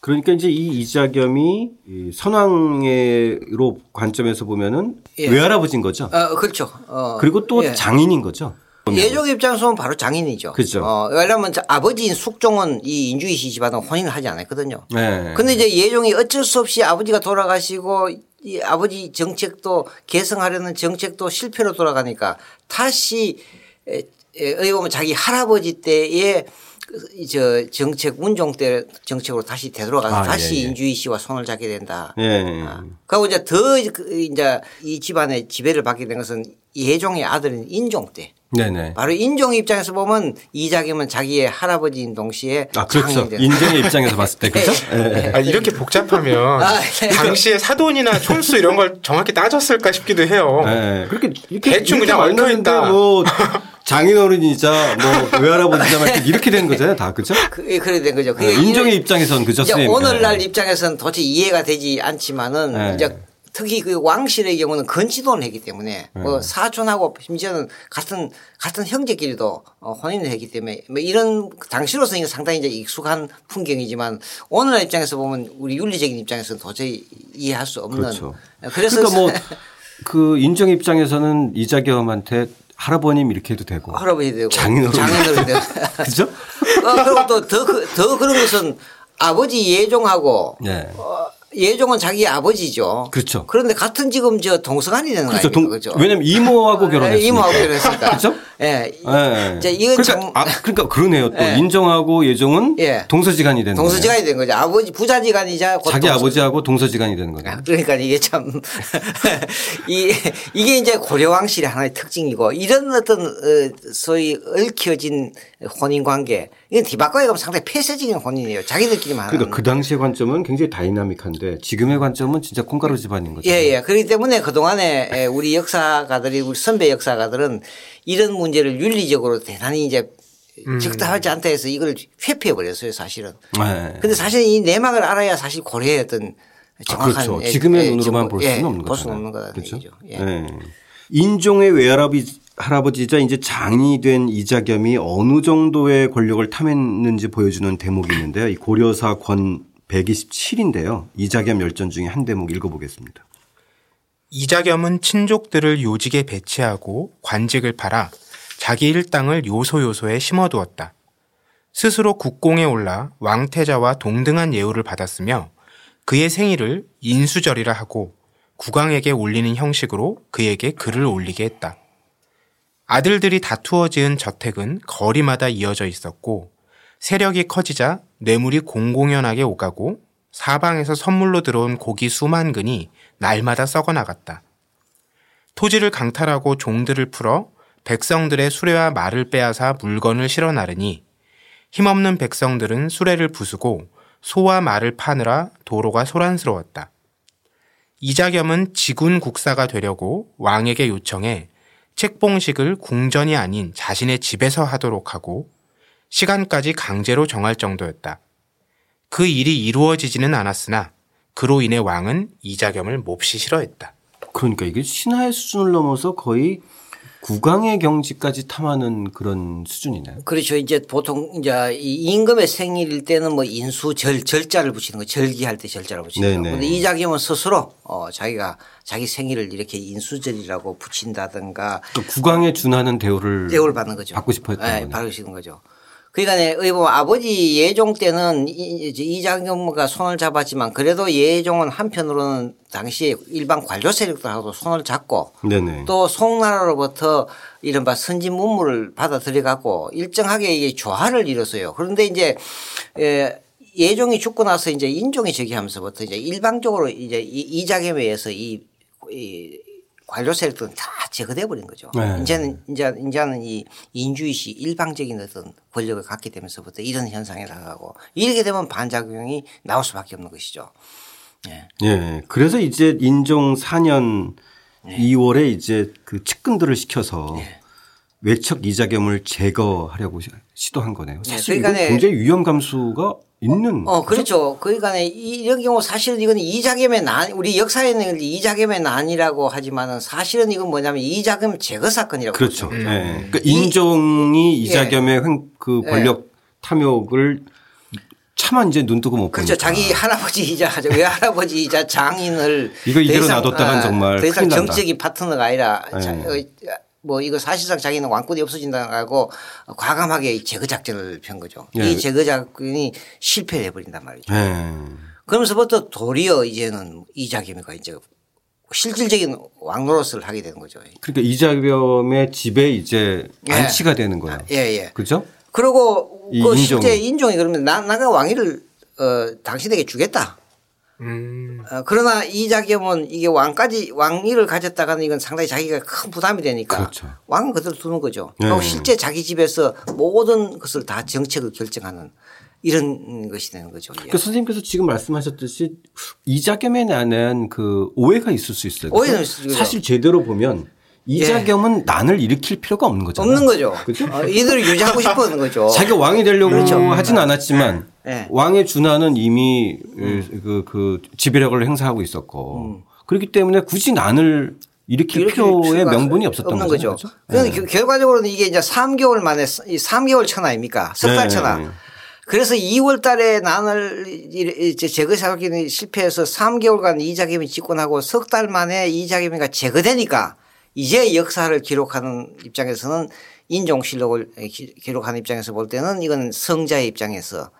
Speaker 1: 그러니까 이제 이 이자겸이 이 선왕으로 관점에서 보면은
Speaker 3: 예.
Speaker 1: 외할아버지인 거죠.
Speaker 3: 어, 그렇죠. 어,
Speaker 1: 그리고 또
Speaker 3: 예.
Speaker 1: 장인인 거죠.
Speaker 3: 예종 입장에서 보면 바로 장인이죠.
Speaker 1: 그죠.
Speaker 3: 어, 왜냐하면 저 아버지인 숙종은 이 인주이 씨 집안은 혼인을 하지 않았거든요.
Speaker 1: 네.
Speaker 3: 근데 이제 예종이 어쩔 수 없이 아버지가 돌아가시고 이 아버지 정책도 개성하려는 정책도 실패로 돌아가니까 다시 어떻게 보면 자기 할아버지 때의 그, 이저 정책 운종 때 정책으로 다시 되돌아가서
Speaker 1: 아,
Speaker 3: 다시
Speaker 1: 예, 예.
Speaker 3: 인주이 씨와 손을 잡게 된다.
Speaker 1: 예.
Speaker 3: 그리고 이제 더그 이제 이 집안의 지배를 받게 된 것은 예종의 아들인 인종 때.
Speaker 1: 네네.
Speaker 3: 바로 인종 입장에서 보면 이자겸은 자기의 할아버지인 동시에
Speaker 1: 아, 그렇죠. 인정의 입장에서 봤을 때, 그죠? 예.
Speaker 2: 아, 이렇게 복잡하면
Speaker 3: 아, 네.
Speaker 2: 당시에 사돈이나 촌수 이런 걸 정확히 따졌을까 싶기도 해요.
Speaker 1: 예. 그렇게 이렇게
Speaker 2: 대충 그냥
Speaker 1: 만나는데
Speaker 2: 얽혀 있다.
Speaker 1: 뭐 장인어른이자 뭐 외할아버지자 막 이렇게- 이렇게 되는 거잖아요, 다 그죠?
Speaker 3: 그, 예, 그래 된 거죠. 그게
Speaker 1: 예, 인종의 입장에서는 그죠?
Speaker 3: 오늘날
Speaker 1: 예.
Speaker 3: 입장에서는 도저히 이해가 되지 않지만은
Speaker 1: 네.
Speaker 3: 이제 특히 그 왕실의 경우는 건치도를 했기 때문에
Speaker 1: 네.
Speaker 3: 뭐 사촌하고 심지어는 같은 같은 형제끼리도 어, 혼인을 했기 때문에 뭐 이런 당시로서는 상당히 이제 익숙한 풍경이지만 오늘날 입장에서 보면 우리 윤리적인 입장에서는 도저히 이해할 수 없는
Speaker 1: 그렇죠.
Speaker 3: 그래서
Speaker 1: 그러니까 뭐 그 인종 입장에서는 이자겸한테 할아버님 이렇게 해도 되고
Speaker 3: 할아버지 되고
Speaker 1: 장인어른.
Speaker 3: 장인어른 되고
Speaker 1: 그죠?
Speaker 3: 어, 그리고 또더더 그런 것은 아버지 예종하고
Speaker 1: 네.
Speaker 3: 어, 예종은 자기 아버지죠.
Speaker 1: 그렇죠.
Speaker 3: 그런데 같은 지금 저 동서간이 되는
Speaker 1: 그렇죠. 동,
Speaker 3: 그죠?
Speaker 1: 왜냐면 이모하고 결혼했으니까.
Speaker 3: 이모하고 결혼했으니까.
Speaker 1: 그렇죠?
Speaker 3: 예.
Speaker 1: 예.
Speaker 3: 이제 이건
Speaker 1: 그러니까,
Speaker 3: 장-
Speaker 1: 아, 그러니까 그러네요. 또
Speaker 3: 예.
Speaker 1: 인정하고 예종은
Speaker 3: 예.
Speaker 1: 동서지간이 되는.
Speaker 3: 동서지간이 된 거죠. 아버지 부자지간이자 곧
Speaker 1: 자기
Speaker 3: 동서-
Speaker 1: 아버지하고 동서지간이 되는 거죠.
Speaker 3: 아, 그러니까 이게 참, 이, 이게 이제 고려 왕실의 하나의 특징이고 이런 어떤, 어, 소위 얽혀진 혼인 관계, 이건 뒤바꿔 얘기하면 상당히 폐쇄적인 혼인이에요. 자기들끼리만 하는.
Speaker 1: 그러니까 그 당시의 관점은 굉장히 다이나믹한데 지금의 관점은 진짜 콩가루 집안인 거죠.
Speaker 3: 예, 예. 그렇기 때문에 그동안에 에, 우리 역사가들이, 우리 선배 역사가들은 이런 문제를 윤리적으로 대단히 이제 적당하지 않다 해서 이걸 회피해 버렸어요, 사실은.
Speaker 1: 네.
Speaker 3: 근데 사실 이 내막을 알아야 사실 고려의 어떤
Speaker 1: 아,
Speaker 3: 정확한
Speaker 1: 그렇죠.
Speaker 3: 예,
Speaker 1: 지금의
Speaker 3: 예,
Speaker 1: 눈으로만 볼
Speaker 3: 예,
Speaker 1: 수는 없는
Speaker 3: 볼 수는
Speaker 1: 거잖아요.
Speaker 3: 없는 거다. 그렇죠. 예.
Speaker 1: 예. 인종의 외할아버지 할아버지자 이제 장이 된 이자겸이 어느 정도의 권력을 탐했는지 보여주는 대목이 있는데요. 이 고려사 권 127인데요. 이자겸 열전 중에 한 대목 읽어보겠습니다.
Speaker 2: 이자겸은 친족들을 요직에 배치하고 관직을 팔아 자기 일당을 요소요소에 심어두었다. 스스로 국공에 올라 왕태자와 동등한 예우를 받았으며 그의 생일을 인수절이라 하고 국왕에게 올리는 형식으로 그에게 글을 올리게 했다. 아들들이 다투어 지은 저택은 거리마다 이어져 있었고 세력이 커지자 뇌물이 공공연하게 오가고 사방에서 선물로 들어온 고기 수만 근이 날마다 썩어 나갔다. 토지를 강탈하고 종들을 풀어 백성들의 수레와 말을 빼앗아 물건을 실어 나르니 힘없는 백성들은 수레를 부수고 소와 말을 파느라 도로가 소란스러웠다. 이자겸은 지군 국사가 되려고 왕에게 요청해 책봉식을 궁전이 아닌 자신의 집에서 하도록 하고 시간까지 강제로 정할 정도였다. 그 일이 이루어지지는 않았으나 그로 인해 왕은 이자겸을 몹시 싫어했다.
Speaker 1: 그러니까 이게 신하의 수준을 넘어서 거의 국왕의 경지까지 탐하는 그런 수준이네요.
Speaker 3: 그렇죠. 이제 보통 이제 이 임금의 생일일 때는 뭐 인수 절 절자를 붙이는 거 절기할 때 절자를 붙이는 거.
Speaker 1: 네네.
Speaker 3: 그런데 이자겸은 스스로 어 자기가 자기 생일을 이렇게 인수절이라고 붙인다든가
Speaker 1: 또 국왕에 준하는 대우를
Speaker 3: 대우를 받는 거죠.
Speaker 1: 받고 싶어 했던
Speaker 3: 네,
Speaker 1: 거죠.
Speaker 3: 받으시는 거죠. 그러니까 의 보면 아버지 예종 때는 이- 이장경무가 손을 잡았지만 그래도 예종은 한편으로는 당시에 일반 관료 세력들하고도 손을 잡고
Speaker 1: 네네.
Speaker 3: 또 송나라로부터 이른바 선진 문물을 받아 들여 갖고 일정하게 이게 조화를 이뤘어요. 그런데 이제 예, 예종이 죽고 나서 이제 인종이 저기 하면서부터 이제 일방적으로 이제 이- 이자겸에 의해서 이, 이 관료 세력들은 다 제거돼 버린 거죠.
Speaker 1: 네.
Speaker 3: 이제는 이제 이제는 이 인주이시 일방적인 어떤 권력을 갖게 되면서부터 이런 현상이 나가고 이렇게 되면 반작용이 나올 수밖에 없는 것이죠. 예.
Speaker 1: 예. 그래서 이제 인종 4년
Speaker 3: 네.
Speaker 1: 2월에 이제 그 측근들을 시켜서 외척 이자겸을 제거하려고 시- 시도한 거네요. 사실
Speaker 3: 그러니까
Speaker 1: 굉장히 위험 감수가 있는.
Speaker 3: 어, 그렇죠. 그러니까 이런 경우 사실은 이건 이자겸의 난, 우리 역사에는 이자겸의 난이라고 하지만은 사실은 이건 뭐냐면 이자겸 제거 사건이라고.
Speaker 1: 그렇죠. 예. 그러니까 인종이 이자겸의 횡- 그
Speaker 3: 예.
Speaker 1: 권력 탐욕을 차마 이제 눈 뜨고 못 보니까.
Speaker 3: 그렇죠. 자기 할아버지 이자 외할아버지 이자 장인을
Speaker 1: 이거 이대로 놔뒀다간
Speaker 3: 아,
Speaker 1: 정말
Speaker 3: 더 이상. 정적인 파트너가 아니라
Speaker 1: 네.
Speaker 3: 뭐 이거 사실상 자기는 왕권이 없어진다고 과감하게 이 제거 작전을 편 거죠.
Speaker 1: 예.
Speaker 3: 이 제거 작전이 실패해 버린단 말이죠.
Speaker 1: 예.
Speaker 3: 그러면서부터 도리어 이제는 이자겸이가 이제 실질적인 왕노릇을 하게 되는 거죠.
Speaker 1: 그러니까 이자겸의 집에 이제
Speaker 3: 예.
Speaker 1: 안치가 되는 거예요.
Speaker 3: 예, 예.
Speaker 1: 그죠?
Speaker 3: 그리고 이그
Speaker 1: 인종이.
Speaker 3: 실제 인종이 그러면 나, 나가 왕위를 어, 당신에게 주겠다.
Speaker 2: 음,
Speaker 3: 어, 그러나 이 자겸은 이게 왕까지 왕위를 가졌다가는 이건 상당히 자기가 큰 부담이 되니까
Speaker 1: 그렇죠.
Speaker 3: 왕은 그대로 두는 거죠.
Speaker 1: 네.
Speaker 3: 그리고 실제 자기 집에서 모든 것을 다 정책을 결정하는 이런 것이 되는 거죠. 예.
Speaker 1: 그 선생님께서 지금 말씀하셨듯이 이자겸에 대한 그 오해가 있을 수 있어요.
Speaker 3: 오해는 있죠.
Speaker 1: 사실 제대로 보면 이자겸은 난을 일으킬 필요가 없는 거잖아요.
Speaker 3: 없는 거죠.
Speaker 1: 그죠?
Speaker 3: 어, 이들을 유지하고 싶어 하는 거죠.
Speaker 1: 자기가 왕이 되려고
Speaker 3: 그렇죠.
Speaker 1: 하진 않았지만
Speaker 3: 네.
Speaker 1: 왕의 준하는 이미 그, 그 지배력을 행사하고 있었고 그렇기 때문에 굳이 난을 일으킬 필요의 명분이 없었던 거죠.
Speaker 3: 거죠. 그런데 결- 결과적으로는 이게 이제 3개월 만에 이 3개월 천 아닙니까? 석달
Speaker 1: 네.
Speaker 3: 천하. 그래서 2월 달에 난을 이제 제거하기는 실패해서 3개월간 이자겸이 집권하고 석 달 만에 이자겸이가 제거되니까 이제 역사를 기록하는 입장에서는 인종실록을 기- 기록하는 입장에서 볼 때는 이건 성자의 입장에서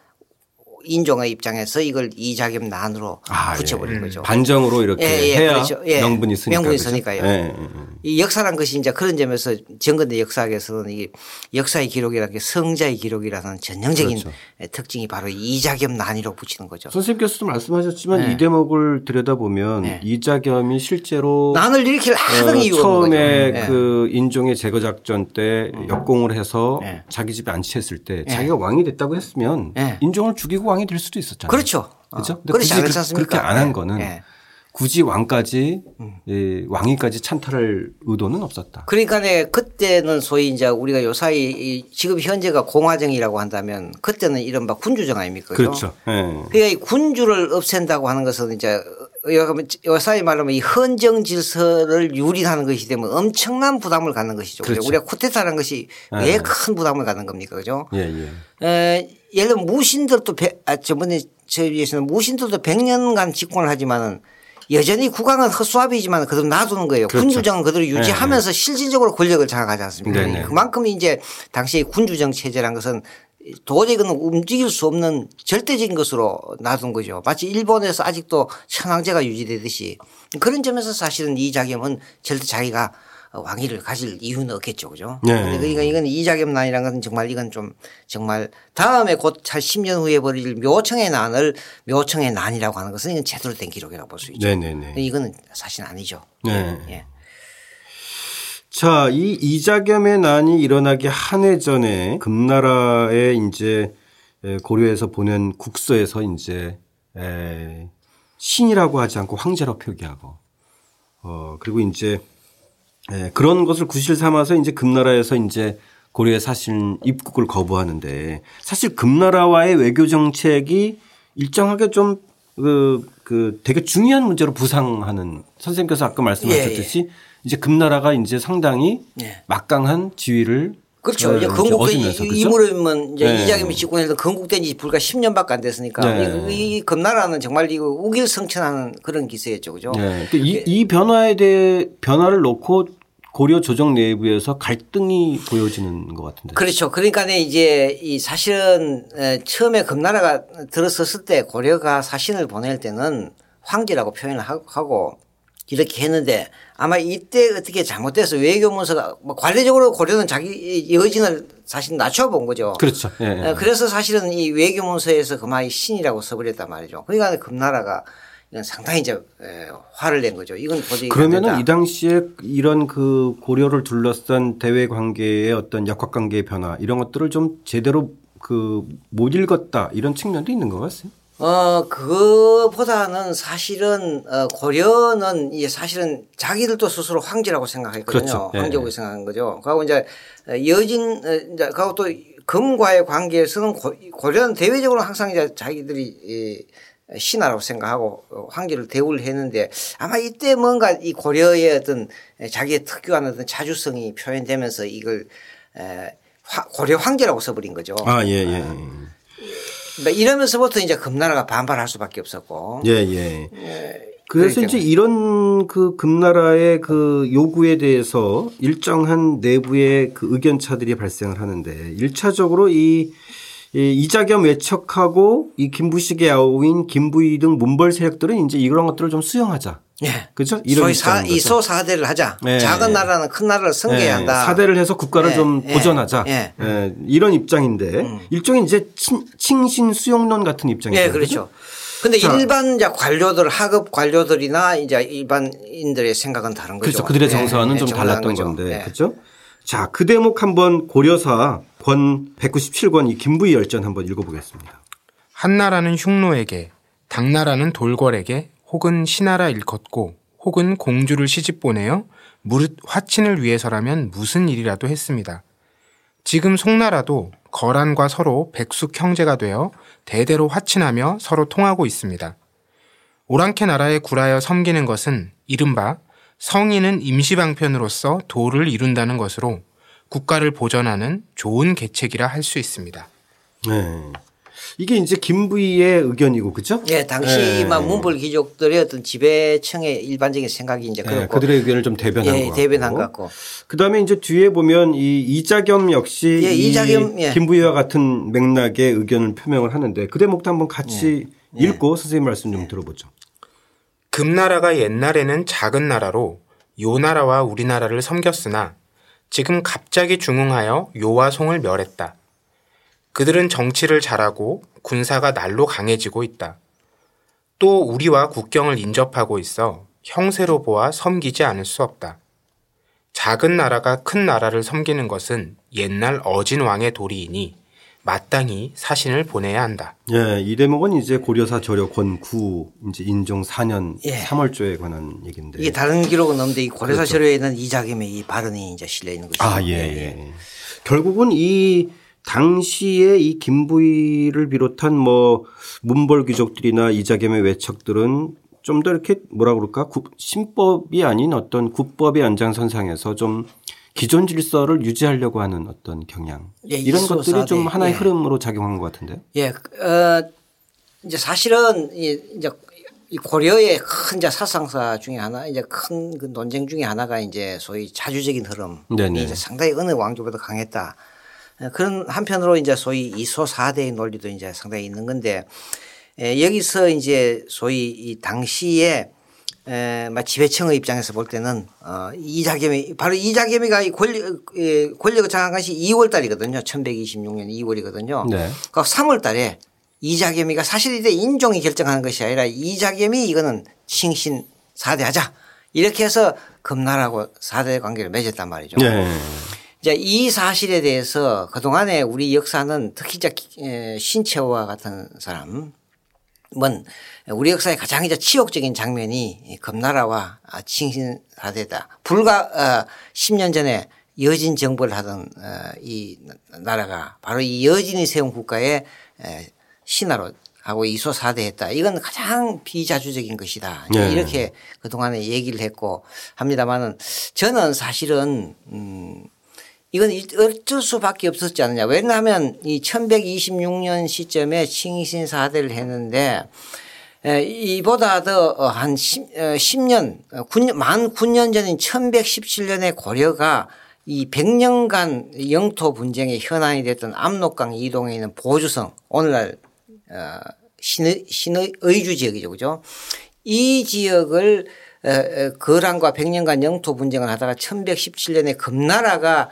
Speaker 3: 인종의 입장에서 이걸 이자겸 난으로
Speaker 1: 아,
Speaker 3: 붙여버린
Speaker 1: 예.
Speaker 3: 거죠.
Speaker 1: 반정으로 이렇게
Speaker 3: 예, 예,
Speaker 1: 해야
Speaker 3: 그렇죠. 예.
Speaker 1: 명분이 있으니까.
Speaker 3: 명분이? 있으니까요.
Speaker 1: 예, 예, 예.
Speaker 3: 이 역사란 것이 이제 그런 점에서 정근대 역사학에서는 이 역사의 기록이라는 게 성자의 기록이라는 전형적인
Speaker 1: 그렇죠.
Speaker 3: 특징이 바로 이자겸 난이로 붙이는 거죠.
Speaker 1: 선생님께서도 말씀하셨지만
Speaker 3: 네.
Speaker 1: 이 대목을 들여다보면
Speaker 3: 네.
Speaker 1: 이자겸이 실제로
Speaker 3: 난을 일으킬 하등
Speaker 1: 어,
Speaker 3: 이유가
Speaker 1: 처음에.
Speaker 3: 예.
Speaker 1: 그 인종의 제거 작전 때 역공을 해서
Speaker 3: 네.
Speaker 1: 자기 집에 안치했을 때 자기가 왕이 됐다고 했으면
Speaker 3: 네.
Speaker 1: 인종을 죽이고 왕이 될 수도 있었잖아요.
Speaker 3: 그렇죠.
Speaker 1: 그렇죠.
Speaker 3: 어,
Speaker 1: 굳이 그-? 그렇게 안한
Speaker 3: 예.
Speaker 1: 거는
Speaker 3: 예.
Speaker 1: 굳이 왕까지
Speaker 3: 음.
Speaker 1: 예, 왕위까지 찬탈할 의도는 없었다.
Speaker 3: 그러니까 네, 그때는 소위 이제 우리가 요사이 이 지금 현재가 공화정이라고 한다면 그때는 이른바 군주정 아닙니까?
Speaker 1: 그렇죠. 예.
Speaker 3: 그러니까 이 군주를 없앤다고 하는 것은 이제 요사이 말하면 이 헌정 질서를 유린하는 것이 되면 엄청난 부담을 갖는 것이죠.
Speaker 1: 그렇죠.
Speaker 3: 우리가 쿠데타라는 것이
Speaker 1: 네.
Speaker 3: 왜큰 부담을 갖는 겁니까? 그죠?
Speaker 1: 예, 예.
Speaker 3: 에, 예를 들면 무신들도 백- 아, 저번에 저희에서는 무신들도 100년간 집권을 하지만은 여전히 국왕은 헛수합이지만 그대로 놔두는 거예요.
Speaker 1: 그렇죠.
Speaker 3: 군주정은 그대로 유지하면서 실질적으로 권력을 장악하지 않습니까?
Speaker 1: 네네.
Speaker 3: 그만큼 이제 당시 군주정 체제란 것은 도저히 그는 움직일 수 없는 절대적인 것으로 놔둔 거죠. 마치 일본에서 아직도 천황제가 유지되듯이 그런 점에서 사실은 이자겸은 절대 자기가 왕위를 가질 이유는 없겠죠. 그죠?
Speaker 1: 네.
Speaker 3: 그러니까 이건 이자겸난이라는 것은 정말 이건 좀 정말 다음에 곧 한 10년 후에 벌일 묘청의 난을 묘청의 난이라고 하는 것은 이건 제대로 된 기록이라고 볼 수 있죠.
Speaker 1: 네네네.
Speaker 3: 근데 이거는 사실 아니죠.
Speaker 1: 네.
Speaker 3: 예.
Speaker 1: 자, 이 이자겸의 난이 일어나기 한 해 전에 금나라에 이제 에, 고려에서 보낸 국서에서 이제 에, 신이라고 하지 않고 황제로 표기하고 어 그리고 이제 에, 그런 것을 구실 삼아서 이제 금나라에서 이제 고려에 사실 입국을 거부하는데 사실 금나라와의 외교 정책이 일정하게 좀 그, 그 되게 중요한 문제로 부상하는 선생님께서 아까 말씀하셨듯이 이제 금나라가 이제 상당히
Speaker 3: 예.
Speaker 1: 막강한 지위를
Speaker 3: 그렇죠.
Speaker 1: 어,
Speaker 3: 이제 건국된
Speaker 1: 그죠?
Speaker 3: 이무르면 이제
Speaker 1: 네.
Speaker 3: 이자겸이 집권해서 건국된 지 불과 10년밖에 안 됐으니까
Speaker 1: 네.
Speaker 3: 이, 이 금나라는 정말 이거 우길성천하는 그런 기세였죠. 그죠?
Speaker 1: 네. 그러니까 이, 이 변화에 대해 변화를 놓고 고려 조정 내부에서 갈등이 보여지는 것 같은데.
Speaker 3: 그렇죠. 그러니까 이제 이 사실은 에, 처음에 금나라가 들어섰을 때 고려가 사신을 보낼 때는 황제라고 표현을 하- 하고 이렇게 했는데 아마 이때 어떻게 잘못돼서 외교문서가 뭐 관례적으로 고려는 자기 여진을 사실 낮춰본 거죠.
Speaker 1: 그렇죠. 예, 예.
Speaker 3: 에, 그래서 사실은 이 외교문서에서 그만 이 신이라고 써버렸단 말이죠. 그러니까 금나라가 이건 상당히 이제 에, 화를 낸 거죠. 이건 도저히 안
Speaker 1: 그러면은. 이 당시에 이런 그 고려를 둘러싼 대외 관계의 어떤 역학 관계의 변화 이런 것들을 좀 제대로 그 못 읽었다 이런 측면도 있는 것 같습니다.
Speaker 3: 어, 그거보다는 사실은, 어, 고려는 이제 사실은 자기들도 스스로 황제라고 생각했거든요.
Speaker 1: 그렇죠. 예.
Speaker 3: 황제고 생각한 거죠. 그리고 이제 여진, 어, 이제, 그리고 또 금과의 관계에서는 고- 고려는 대외적으로 항상 이제 자기들이 이 신하라고 생각하고 어, 황제를 대우를 했는데 아마 이때 뭔가 이 고려의 어떤 자기의 특유한 어떤 자주성이 표현되면서 이걸 에, 화- 고려 황제라고 써버린 거죠.
Speaker 1: 아, 예, 예.
Speaker 3: 그러니까 이러면서부터 이제 금나라가 반발할 수밖에 없었고.
Speaker 1: 예, 예. 그래서
Speaker 3: 그러니까.
Speaker 1: 이제 이런 그 금나라의 그 요구에 대해서 일정한 내부의 그 의견 차들이 발생을 하는데 일차적으로 이, 이 이자겸 외척하고 이 김부식의 아우인 김부희 등 문벌 세력들은 이제 이런 것들을 좀 수용하자.
Speaker 3: 예.
Speaker 1: 그죠? 이런
Speaker 3: 소위 사,
Speaker 1: 입장인 거죠.
Speaker 3: 이소 사대를 하자.
Speaker 1: 네.
Speaker 3: 작은 나라는 큰 나라를 승계해야
Speaker 1: 예,
Speaker 3: 한다.
Speaker 1: 사대를 해서 국가를
Speaker 3: 예,
Speaker 1: 좀
Speaker 3: 예,
Speaker 1: 보존하자.
Speaker 3: 예.
Speaker 1: 예, 이런 입장인데 일종의 이제 친, 칭신 수용론 같은 입장이죠.
Speaker 3: 예, 그렇죠. 근데
Speaker 1: 자.
Speaker 3: 일반 이제 관료들, 하급 관료들이나 이제 일반인들의 생각은 다른 거죠.
Speaker 1: 그렇죠. 그들의
Speaker 3: 예,
Speaker 1: 정서와는
Speaker 3: 예,
Speaker 1: 좀 달랐던
Speaker 3: 거죠.
Speaker 1: 건데.
Speaker 3: 예.
Speaker 1: 그렇죠? 자, 그 대목 한번 고려사 권 197권 이 김부희 열전 한번 읽어 보겠습니다.
Speaker 2: 한나라는 흉노에게, 당나라는 돌궐에게 혹은 신하라 일컫고 혹은 공주를 시집 보내어 무릇 화친을 위해서라면 무슨 일이라도 했습니다. 지금 송나라도 거란과 서로 백숙 형제가 되어 대대로 화친하며 서로 통하고 있습니다. 오랑캐 나라에 굴하여 섬기는 것은 이른바 성인은 임시방편으로서 도를 이룬다는 것으로 국가를 보전하는 좋은 계책이라 할 수 있습니다.
Speaker 1: 네. 이게 이제 김부희의 의견이고 그죠?
Speaker 3: 예, 당시 막 문벌 귀족들의 어떤 지배층의 일반적인 생각이 이제
Speaker 1: 네,
Speaker 3: 그렇고
Speaker 1: 그들의 의견을 좀 대변한
Speaker 3: 예,
Speaker 1: 거
Speaker 3: 대변한 것 같고.
Speaker 1: 그다음에 이제 뒤에 보면 이 이자겸 역시
Speaker 3: 예,
Speaker 1: 이
Speaker 3: 이자겸, 예.
Speaker 1: 김부희와 같은 맥락의 의견을 표명을 하는데 그 대목도 한번 같이
Speaker 3: 예.
Speaker 1: 읽고 선생님 말씀 좀 들어보죠.
Speaker 2: 금나라가 옛날에는 작은 나라로 요 나라와 우리나라를 섬겼으나 지금 갑자기 중흥하여 요와 송을 멸했다. 그들은 정치를 잘하고 군사가 날로 강해지고 있다. 또 우리와 국경을 인접하고 있어 형세로 보아 섬기지 않을 수 없다. 작은 나라가 큰 나라를 섬기는 것은 옛날 어진 왕의 도리이니 마땅히 사신을 보내야 한다.
Speaker 1: 예, 이 대목은 이제 고려사 조려 권구 이제 인종 4년
Speaker 3: 예.
Speaker 1: 3월조에 관한 얘기인데.
Speaker 3: 이게 다른 기록은 없는데 이 고려사 자료에 있는 이자겸의 이 발언이 이제 실려 있는 거죠.
Speaker 1: 그렇죠. 아, 예, 예. 결국은 이 당시에 이 김부희를 비롯한 뭐 문벌 귀족들이나 이자겸의 외척들은 좀 더 이렇게 뭐라 그럴까 구- 신법이 아닌 어떤 국법의 연장선상에서 좀 기존 질서를 유지하려고 하는 어떤 경향
Speaker 3: 예,
Speaker 1: 이런 것들이 좀. 하나의
Speaker 3: 예.
Speaker 1: 흐름으로 작용한 것 같은데요.
Speaker 3: 예, 어, 이제 사실은 이- 이제 이 고려의 큰 이제 사상사 중에 하나 이제 큰 그 논쟁 중에 하나가 이제 소위 자주적인 흐름이
Speaker 1: 네네.
Speaker 3: 이제 상당히 어느 왕조보다 강했다. 어, 그런 한편으로 이제 소위 이소 사대의 논리도 이제 상당히 있는 건데 에, 여기서 이제 소위 이 당시에 에, 막 지배층의 입장에서 볼 때는 어, 이자겸이 바로 이자겸이가 이 권력, 에, 권력을 장악한 것이 2월 달이거든요. 1126년 2월이거든요.
Speaker 1: 네.
Speaker 3: 그 3월 달에 이자겸이가 사실 이제 인종이 결정하는 것이 아니라 이자겸이 이거는 칭신 사대하자 이렇게 해서 금나라하고 사대 관계를 맺었단 말이죠.
Speaker 1: 네.
Speaker 3: 이제 이 사실에 대해서 그동안에 우리 역사는 특히 이제 에, 신채호와 같은 사람은 우리 역사의 가장 이제 치욕적인 장면이 이 금나라와 칭신사대다. 불과 어 10년 전에 여진 정벌을 하던 어, 이 나라가 바로 이 여진이 세운 국가의 에, 신하로 하고 이소 사대했다. 이건 가장 비자주적인 것이다.
Speaker 1: 네.
Speaker 3: 이렇게 그동안에 얘기를 했고 합니다만은 저는 사실은 음 이건 어쩔 수밖에 없었지 않느냐. 왜냐하면 이 1126년 시점에 칭신 사대를 했는데 에, 이보다 더한 10 년, 9년, 만 9년 전인 1117년에 고려가 이 100년간 영토 분쟁의 현안이 됐던 압록강 이동에 있는 보주성 오늘날 어, 신의, 신의 의주 지역이죠. 그죠? 이 지역을 어, 어, 거란과 100년간 영토 분쟁을 하다가 1117년에 금나라가 어,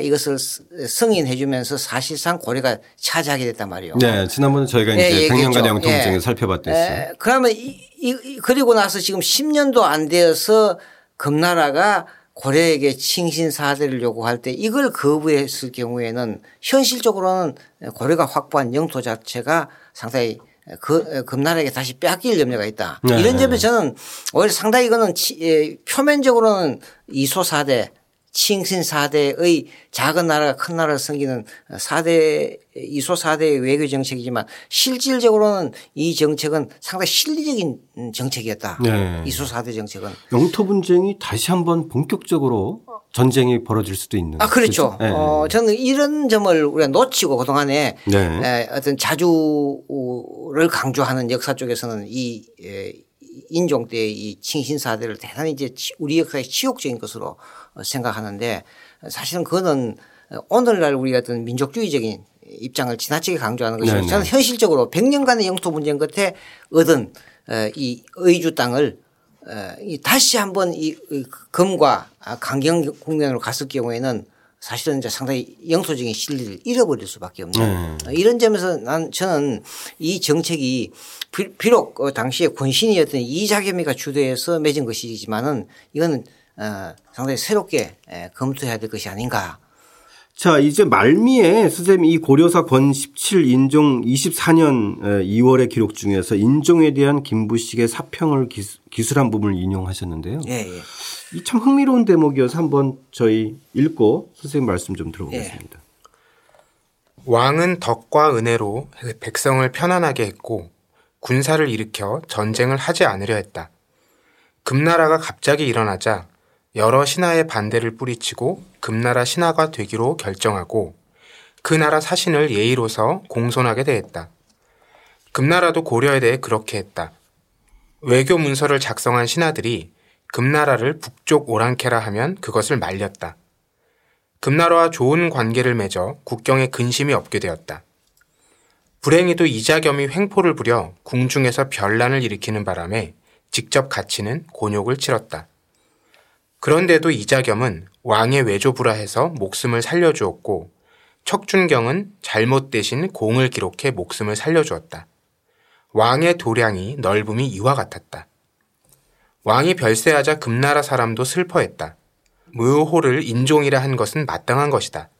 Speaker 3: 이것을 승인해 주면서 사실상 고려가 차지하게 됐단 말이에요.
Speaker 1: 네. 지난번에 저희가 이제
Speaker 3: 예,
Speaker 1: 100년간
Speaker 3: 얘기했죠.
Speaker 1: 영통
Speaker 3: 예.
Speaker 1: 살펴봤댔어요.
Speaker 3: 에, 그러면 이, 이, 이- 그리고 나서 지금 10년도 안 되어서 금나라가 고려에게 칭신사대를 요구할 때 이걸 거부했을 경우에는 현실적으로는 고려가 확보한 영토 자체가 상당히 그 금나라에게 다시 빼앗길 염려가 있다.
Speaker 1: 네.
Speaker 3: 이런 점에서 저는 오히려 상당히 이거는 치- 예, 표면적으로는 이소사대 칭신사대의 작은 나라가 큰 나라를 섬기는 사대 이소사대의 외교 정책이지만 실질적으로는 이 정책은 상당히 실리적인 정책이었다.
Speaker 1: 네.
Speaker 3: 이소사대 정책은.
Speaker 1: 영토 분쟁이 다시 한번 본격적으로 전쟁이 벌어질 수도 있는.
Speaker 3: 아, 그렇죠.
Speaker 1: 네.
Speaker 3: 어, 저는 이런 점을 우리가 놓치고 그동안에
Speaker 1: 네.
Speaker 3: 에, 어떤 자주를 강조하는 역사 쪽에서는 이 에, 인종 때의 이 칭신사대를 대단히 이제 치- 우리 역사의 치욕적인 것으로 어, 생각하는데 사실은 그거는 오늘날 우리가 어떤 민족주의적인 입장을 지나치게 강조하는 것이
Speaker 1: 네네.
Speaker 3: 저는 현실적으로 100년간의 영토 분쟁 끝에 얻은 어, 이 의주 땅을 어, 이 다시 한번 이이 금과 아, 강경 국면으로 갔을 경우에는 사실은 이제 상당히 영토적인 실리를 잃어버릴 수밖에 없는
Speaker 1: 네.
Speaker 3: 어, 이런 점에서 난 저는 이 정책이 비- 비록 어, 당시에 권신이었던 이자겸이가 주도해서 맺은 것이지만은 이거는 어, 상당히 새롭게 에, 검토해야 될 것이 아닌가.
Speaker 1: 자, 이제 말미에 선생님 이 고려사 권 17 인종 24년 2월의 기록 중에서 인종에 대한 김부식의 사평을 기수- 기술한 부분을 인용하셨는데요.
Speaker 3: 예, 예.
Speaker 1: 이 참 흥미로운 대목이어서 한번 저희 읽고 선생님 말씀 좀 들어보겠습니다.
Speaker 2: 왕은 덕과 은혜로 백성을 편안하게 했고 군사를 일으켜 전쟁을 하지 않으려 했다. 금나라가 갑자기 일어나자 여러 신하의 반대를 뿌리치고 금나라 신하가 되기로 결정하고 그 나라 사신을 예의로서 공손하게 대했다. 금나라도 고려에 대해 그렇게 했다. 외교 문서를 작성한 신하들이 금나라를 북쪽 오랑캐라 하면 그것을 말렸다. 금나라와 좋은 관계를 맺어 국경에 근심이 없게 되었다. 불행히도 이자겸이 횡포를 부려 궁중에서 변란을 일으키는 바람에 직접 갇히는 곤욕을 치렀다. 그런데도 이자겸은 왕의 외조부라 해서 목숨을 살려주었고 척준경은 잘못 대신 공을 기록해 목숨을 살려주었다. 왕의 도량이 넓음이 이와 같았다. 왕이 별세하자 금나라 사람도 슬퍼했다. 묘호를 인종이라 한 것은 마땅한 것이다.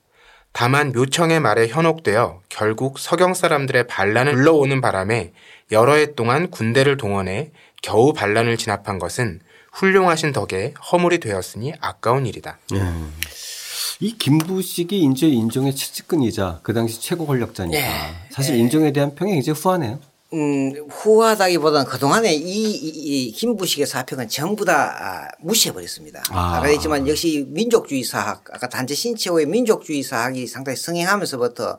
Speaker 2: 다만 묘청의 말에 현혹되어 결국 서경 사람들의 반란을 불러오는 바람에 여러 해 동안 군대를 동원해 겨우 반란을 진압한 것은 훌륭하신 덕에 허물이 되었으니 아까운 일이다.
Speaker 1: 예. 이 김부식이 이제 인종의 채찍근이자 그 당시 최고 권력자니까
Speaker 3: 예.
Speaker 1: 사실 인종에 대한 평이 굉장히 후하네요.
Speaker 3: 음, 후하다기보다는 그동안에 이, 이, 이 김부식의 사평은 전부 다 아, 무시해버렸습니다.
Speaker 1: 아.
Speaker 3: 아까 했지만 역시 민족주의 사학, 아까 단체 신체호의 민족주의 사학이 상당히 성행하면서부터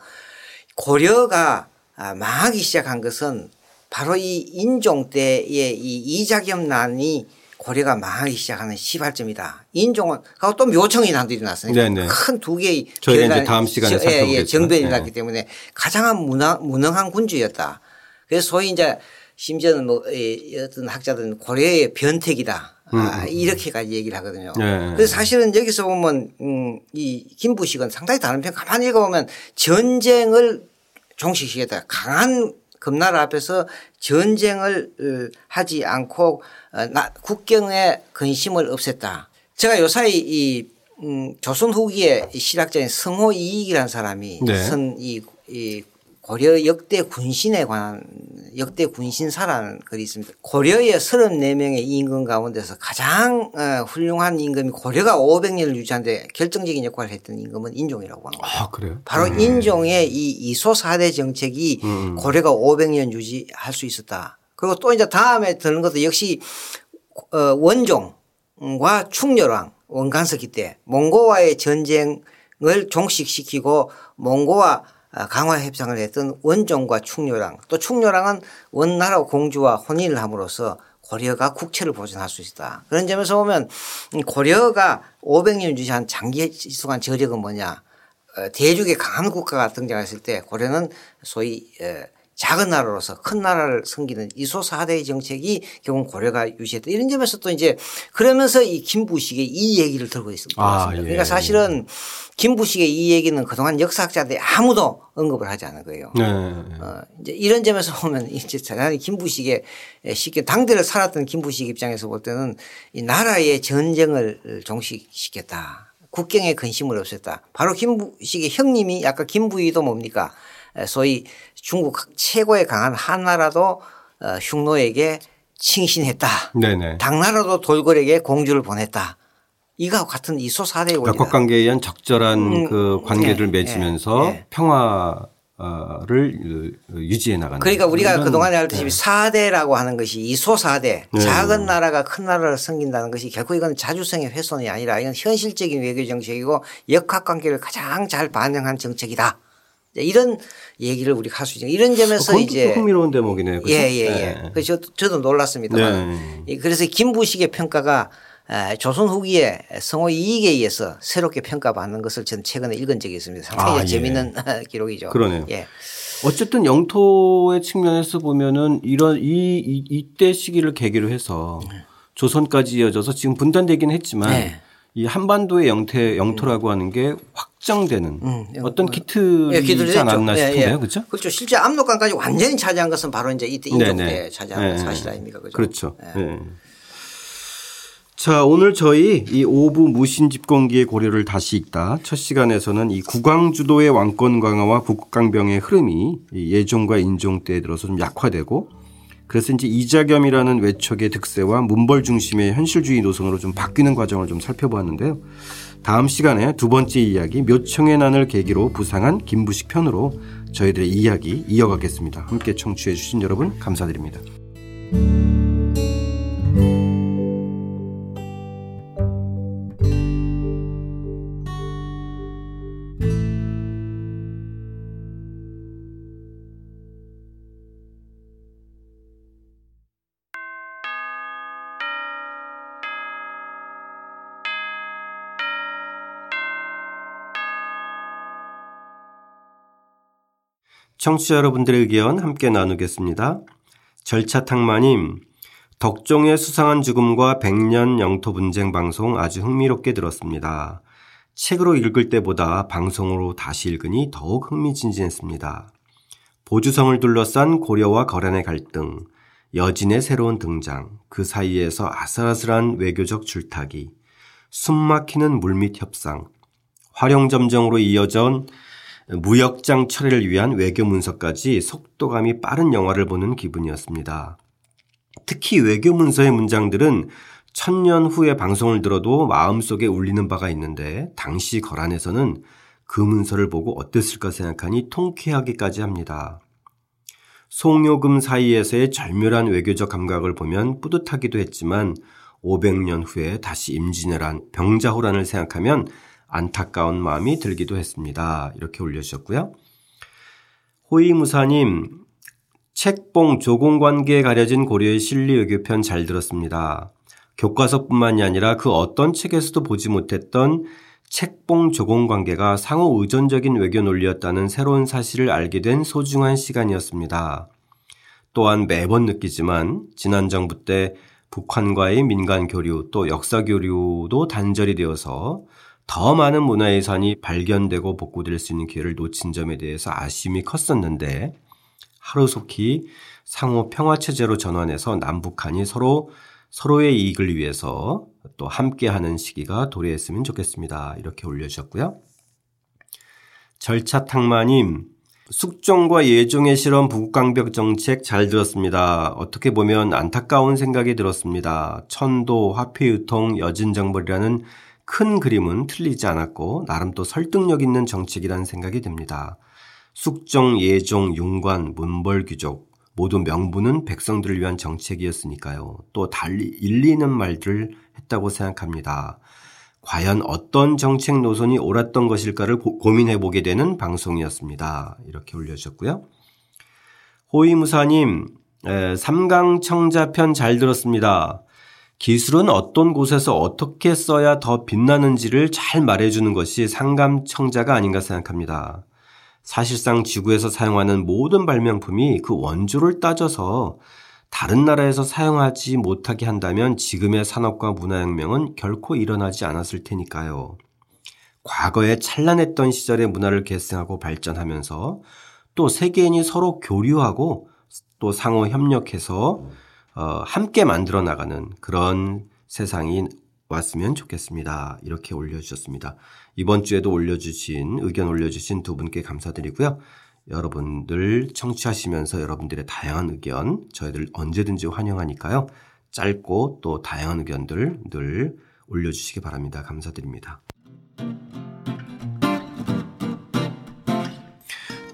Speaker 3: 고려가 아, 망하기 시작한 것은 바로 이 인종 때의 이 이자겸난이 고려가 망하기 시작하는 시발점이다. 인종은 하고 또 묘청이 난들이 났으니까
Speaker 1: 네네.
Speaker 3: 큰두 개의
Speaker 1: 저희가 다음 시간에
Speaker 3: 예, 예. 정변이
Speaker 1: 네.
Speaker 3: 났기 때문에 가장 무능, 무능한 군주였다. 그래서 소위 이제 심지어는 뭐이 어떤 학자들은 고려의 변택이다. 아, 이렇게까지 얘기를 하거든요.
Speaker 1: 음, 네.
Speaker 3: 그래서 사실은 여기서 보면 음, 이 김부식은 상당히 다른 편 가만히 읽어보면 전쟁을 종식시켰다. 강한 금나라 앞에서 전쟁을 어, 하지 않고 국경의 근심을 없앴다. 제가 요사이 이 음, 조선 후기의 이 실학자인 성호 이익이라는 사람이
Speaker 1: 네.
Speaker 3: 쓴이이 고려 역대 군신에 관한 역대 군신사라는 글이 있습니다. 고려의 34명의 임금 가운데서 가장 어, 훌륭한 임금이 고려가 500년을 유지하는데 결정적인 역할을 했던 임금은 인종이라고 합니다.
Speaker 1: 아 그래요?
Speaker 3: 바로 인종의 이 이소 사대 정책이
Speaker 1: 음.
Speaker 3: 고려가 500년 유지할 수 있었다. 그리고 또 이제 다음에 드는 것도 역시 어, 원종과 충렬왕 원간서기 때 몽고와의 전쟁을 종식시키고 몽고와 아, 강화 협상을 했던 원종과 충렬왕 또 충렬왕은 원나라 공주와 혼인을 함으로써 고려가 국채를 보존할 수 있다. 그런 점에서 보면 고려가 500년 유지한 장기 지속한 저력은 뭐냐. 어, 대륙의 강한 국가가 등장했을 때 고려는 소위 어, 작은 나라로서 큰 나라를 섬기는 이소 사대의 정책이 결국 고려가 유지했다. 이런 점에서 또 이제 그러면서 이 김부식의 이 얘기를 들고 있습니다.
Speaker 1: 아, 예.
Speaker 3: 그러니까 사실은 김부식의 이 얘기는 그동안 역사학자들이 아무도 언급을 하지 않은 거예요.
Speaker 1: 네.
Speaker 3: 어, 이제 이런 점에서 보면 이제 대단히 김부식의 쉽게 당대를 살았던 김부식 입장에서 볼 때는 이 나라의 전쟁을 종식시켰다. 국경에 근심을 없앴다. 바로 김부식의 형님이 아까 김부희도 뭡니까? 에, 소위 중국 최고의 강한 한나라도 어, 흉노에게 칭신했다.
Speaker 1: 네네.
Speaker 3: 당나라도 돌궐에게 공주를 보냈다. 이거와 같은 이 소사대의
Speaker 1: 그러니까
Speaker 3: 원리다.
Speaker 1: 국관계에 의한 적절한
Speaker 3: 음,
Speaker 1: 그 관계를
Speaker 3: 예,
Speaker 1: 맺으면서
Speaker 3: 예, 예.
Speaker 1: 평화를 유지해 나간다.
Speaker 3: 그러니까 우리가 그동안에 알듯이 사대라고 하는 것이 이소사대
Speaker 1: 네.
Speaker 3: 작은 나라가 큰 나라를 섬긴다는 것이 결코 이건 자주성의 훼손이 아니라 이건 현실적인 외교 정책이고 역학 관계를 가장 잘 반영한 정책이다. 이제 이런 얘기를 우리가 할수 있죠. 이런 점에서
Speaker 1: 그건
Speaker 3: 이제
Speaker 1: 또 흥미로운 대목이네요. 그죠?
Speaker 3: 예, 예, 예.
Speaker 1: 네.
Speaker 3: 그래서 저도, 저도 놀랐습니다만.
Speaker 1: 네.
Speaker 3: 이 그래서 김부식의 평가가 에, 조선 후기에 성호 이익에 의해서 새롭게 평가받는 것을 저는 최근에 읽은 적이 있습니다. 상당히
Speaker 1: 아, 예.
Speaker 3: 재미있는 기록이죠.
Speaker 1: 그러네요.
Speaker 3: 예.
Speaker 1: 어쨌든 영토의 측면에서 보면은 이런 이, 이 이때 시기를 계기로 해서 조선까지 이어져서 지금 분단되긴 했지만
Speaker 3: 네.
Speaker 1: 이 한반도의 영태 영토라고 하는 게 확정되는
Speaker 3: 음,
Speaker 1: 어떤
Speaker 3: 예,
Speaker 1: 기틀이지
Speaker 3: 기술이
Speaker 1: 않았나.
Speaker 3: 예,
Speaker 1: 싶은데요,
Speaker 3: 예.
Speaker 1: 그렇죠?
Speaker 3: 그렇죠. 실제 압록강까지 완전히 차지한 것은 바로 이제 이때 인종. 때 차지한
Speaker 1: 네.
Speaker 3: 사실 아닙니까? 그죠?
Speaker 1: 그렇죠. 예. 자, 오늘 저희 이 오부 무신 집권기의 고려를 다시 읽다 첫 시간에서는 이 국왕주도의 왕권 강화와 북강병의 흐름이 이 예종과 인종 때에 들어서 좀 약화되고 그래서 이제 이자겸이라는 외척의 득세와 문벌 중심의 현실주의 노선으로 좀 바뀌는 과정을 좀 살펴보았는데요. 다음 시간에 두 번째 이야기 묘청의 난을 계기로 부상한 김부식 편으로 저희들의 이야기 이어가겠습니다. 함께 청취해 주신 여러분 감사드립니다. 청취자 여러분들의 의견 함께 나누겠습니다. 절차탕마님, 덕종의 수상한 죽음과 백년 영토 분쟁 방송 아주 흥미롭게 들었습니다. 책으로 읽을 때보다 방송으로 다시 읽으니 더욱 흥미진진했습니다. 보주성을 둘러싼 고려와 거란의 갈등, 여진의 새로운 등장, 그 사이에서 아슬아슬한 외교적 줄타기, 숨막히는 물밑 협상, 활용점정으로 이어져 무역장 처리를 위한 외교 문서까지 속도감이 빠른 영화를 보는 기분이었습니다. 특히 외교 문서의 문장들은 천년 후에 방송을 들어도 마음속에 울리는 바가 있는데 당시 거란에서는 그 문서를 보고 어땠을까 생각하니 통쾌하기까지 합니다. 송요금 사이에서의 절묘한 외교적 감각을 보면 뿌듯하기도 했지만 500년 후에 다시 임진왜란, 병자호란을 생각하면 안타까운 마음이 들기도 했습니다. 이렇게 올려주셨고요. 호위무사님, 책봉 조공 관계에 가려진 고려의 실리 외교편 잘 들었습니다. 교과서뿐만이 아니라 그 어떤 책에서도 보지 못했던 책봉 조공 관계가 상호 의존적인 외교 논리였다는 새로운 사실을 알게 된 소중한 시간이었습니다. 또한 매번 느끼지만 지난 정부 때 북한과의 민간 교류 또 역사 교류도 단절이 되어서 더 많은 문화유산이 발견되고 복구될 수 있는 기회를 놓친 점에 대해서 아쉬움이 컸었는데 하루속히 상호 평화체제로 전환해서 남북한이 서로 서로의 이익을 위해서 또 함께하는 시기가 도래했으면 좋겠습니다. 이렇게 올려주셨고요. 절차탕마님, 숙종과 예종의 실험 부국강벽 정책 잘 들었습니다. 어떻게 보면 안타까운 생각이 들었습니다. 천도, 화폐유통, 여진정벌이라는 큰 그림은 틀리지 않았고 나름 또 설득력 있는 정책이라는 생각이 듭니다. 숙종, 예종, 윤관, 문벌 귀족 모두 명분은 백성들을 위한 정책이었으니까요. 또 달리 일리 있는 말들을 했다고 생각합니다. 과연 어떤 정책 노선이 옳았던 것일까를 고, 민해 보게 되는 방송이었습니다. 이렇게 올려주셨고요. 호위무사님, 삼강청자편 잘 들었습니다. 기술은 어떤 곳에서 어떻게 써야 더 빛나는지를 잘 말해주는 것이 상감청자가 아닌가 생각합니다. 사실상 지구에서 사용하는 모든 발명품이 그 원조를 따져서 다른 나라에서 사용하지 못하게 한다면 지금의 산업과 문화혁명은 결코 일어나지 않았을 테니까요. 과거에 찬란했던 시절의 문화를 계승하고 발전하면서 또 세계인이 서로 교류하고 또 상호 협력해서 어, 함께 만들어 나가는 그런 세상이 왔으면 좋겠습니다. 이렇게 올려주셨습니다. 이번 주에도 올려주신, 의견 올려주신 두 분께 감사드리고요. 여러분들 청취하시면서 여러분들의 다양한 의견 저희들 언제든지 환영하니까요. 짧고 또 다양한 의견들 늘 올려주시기 바랍니다. 감사드립니다.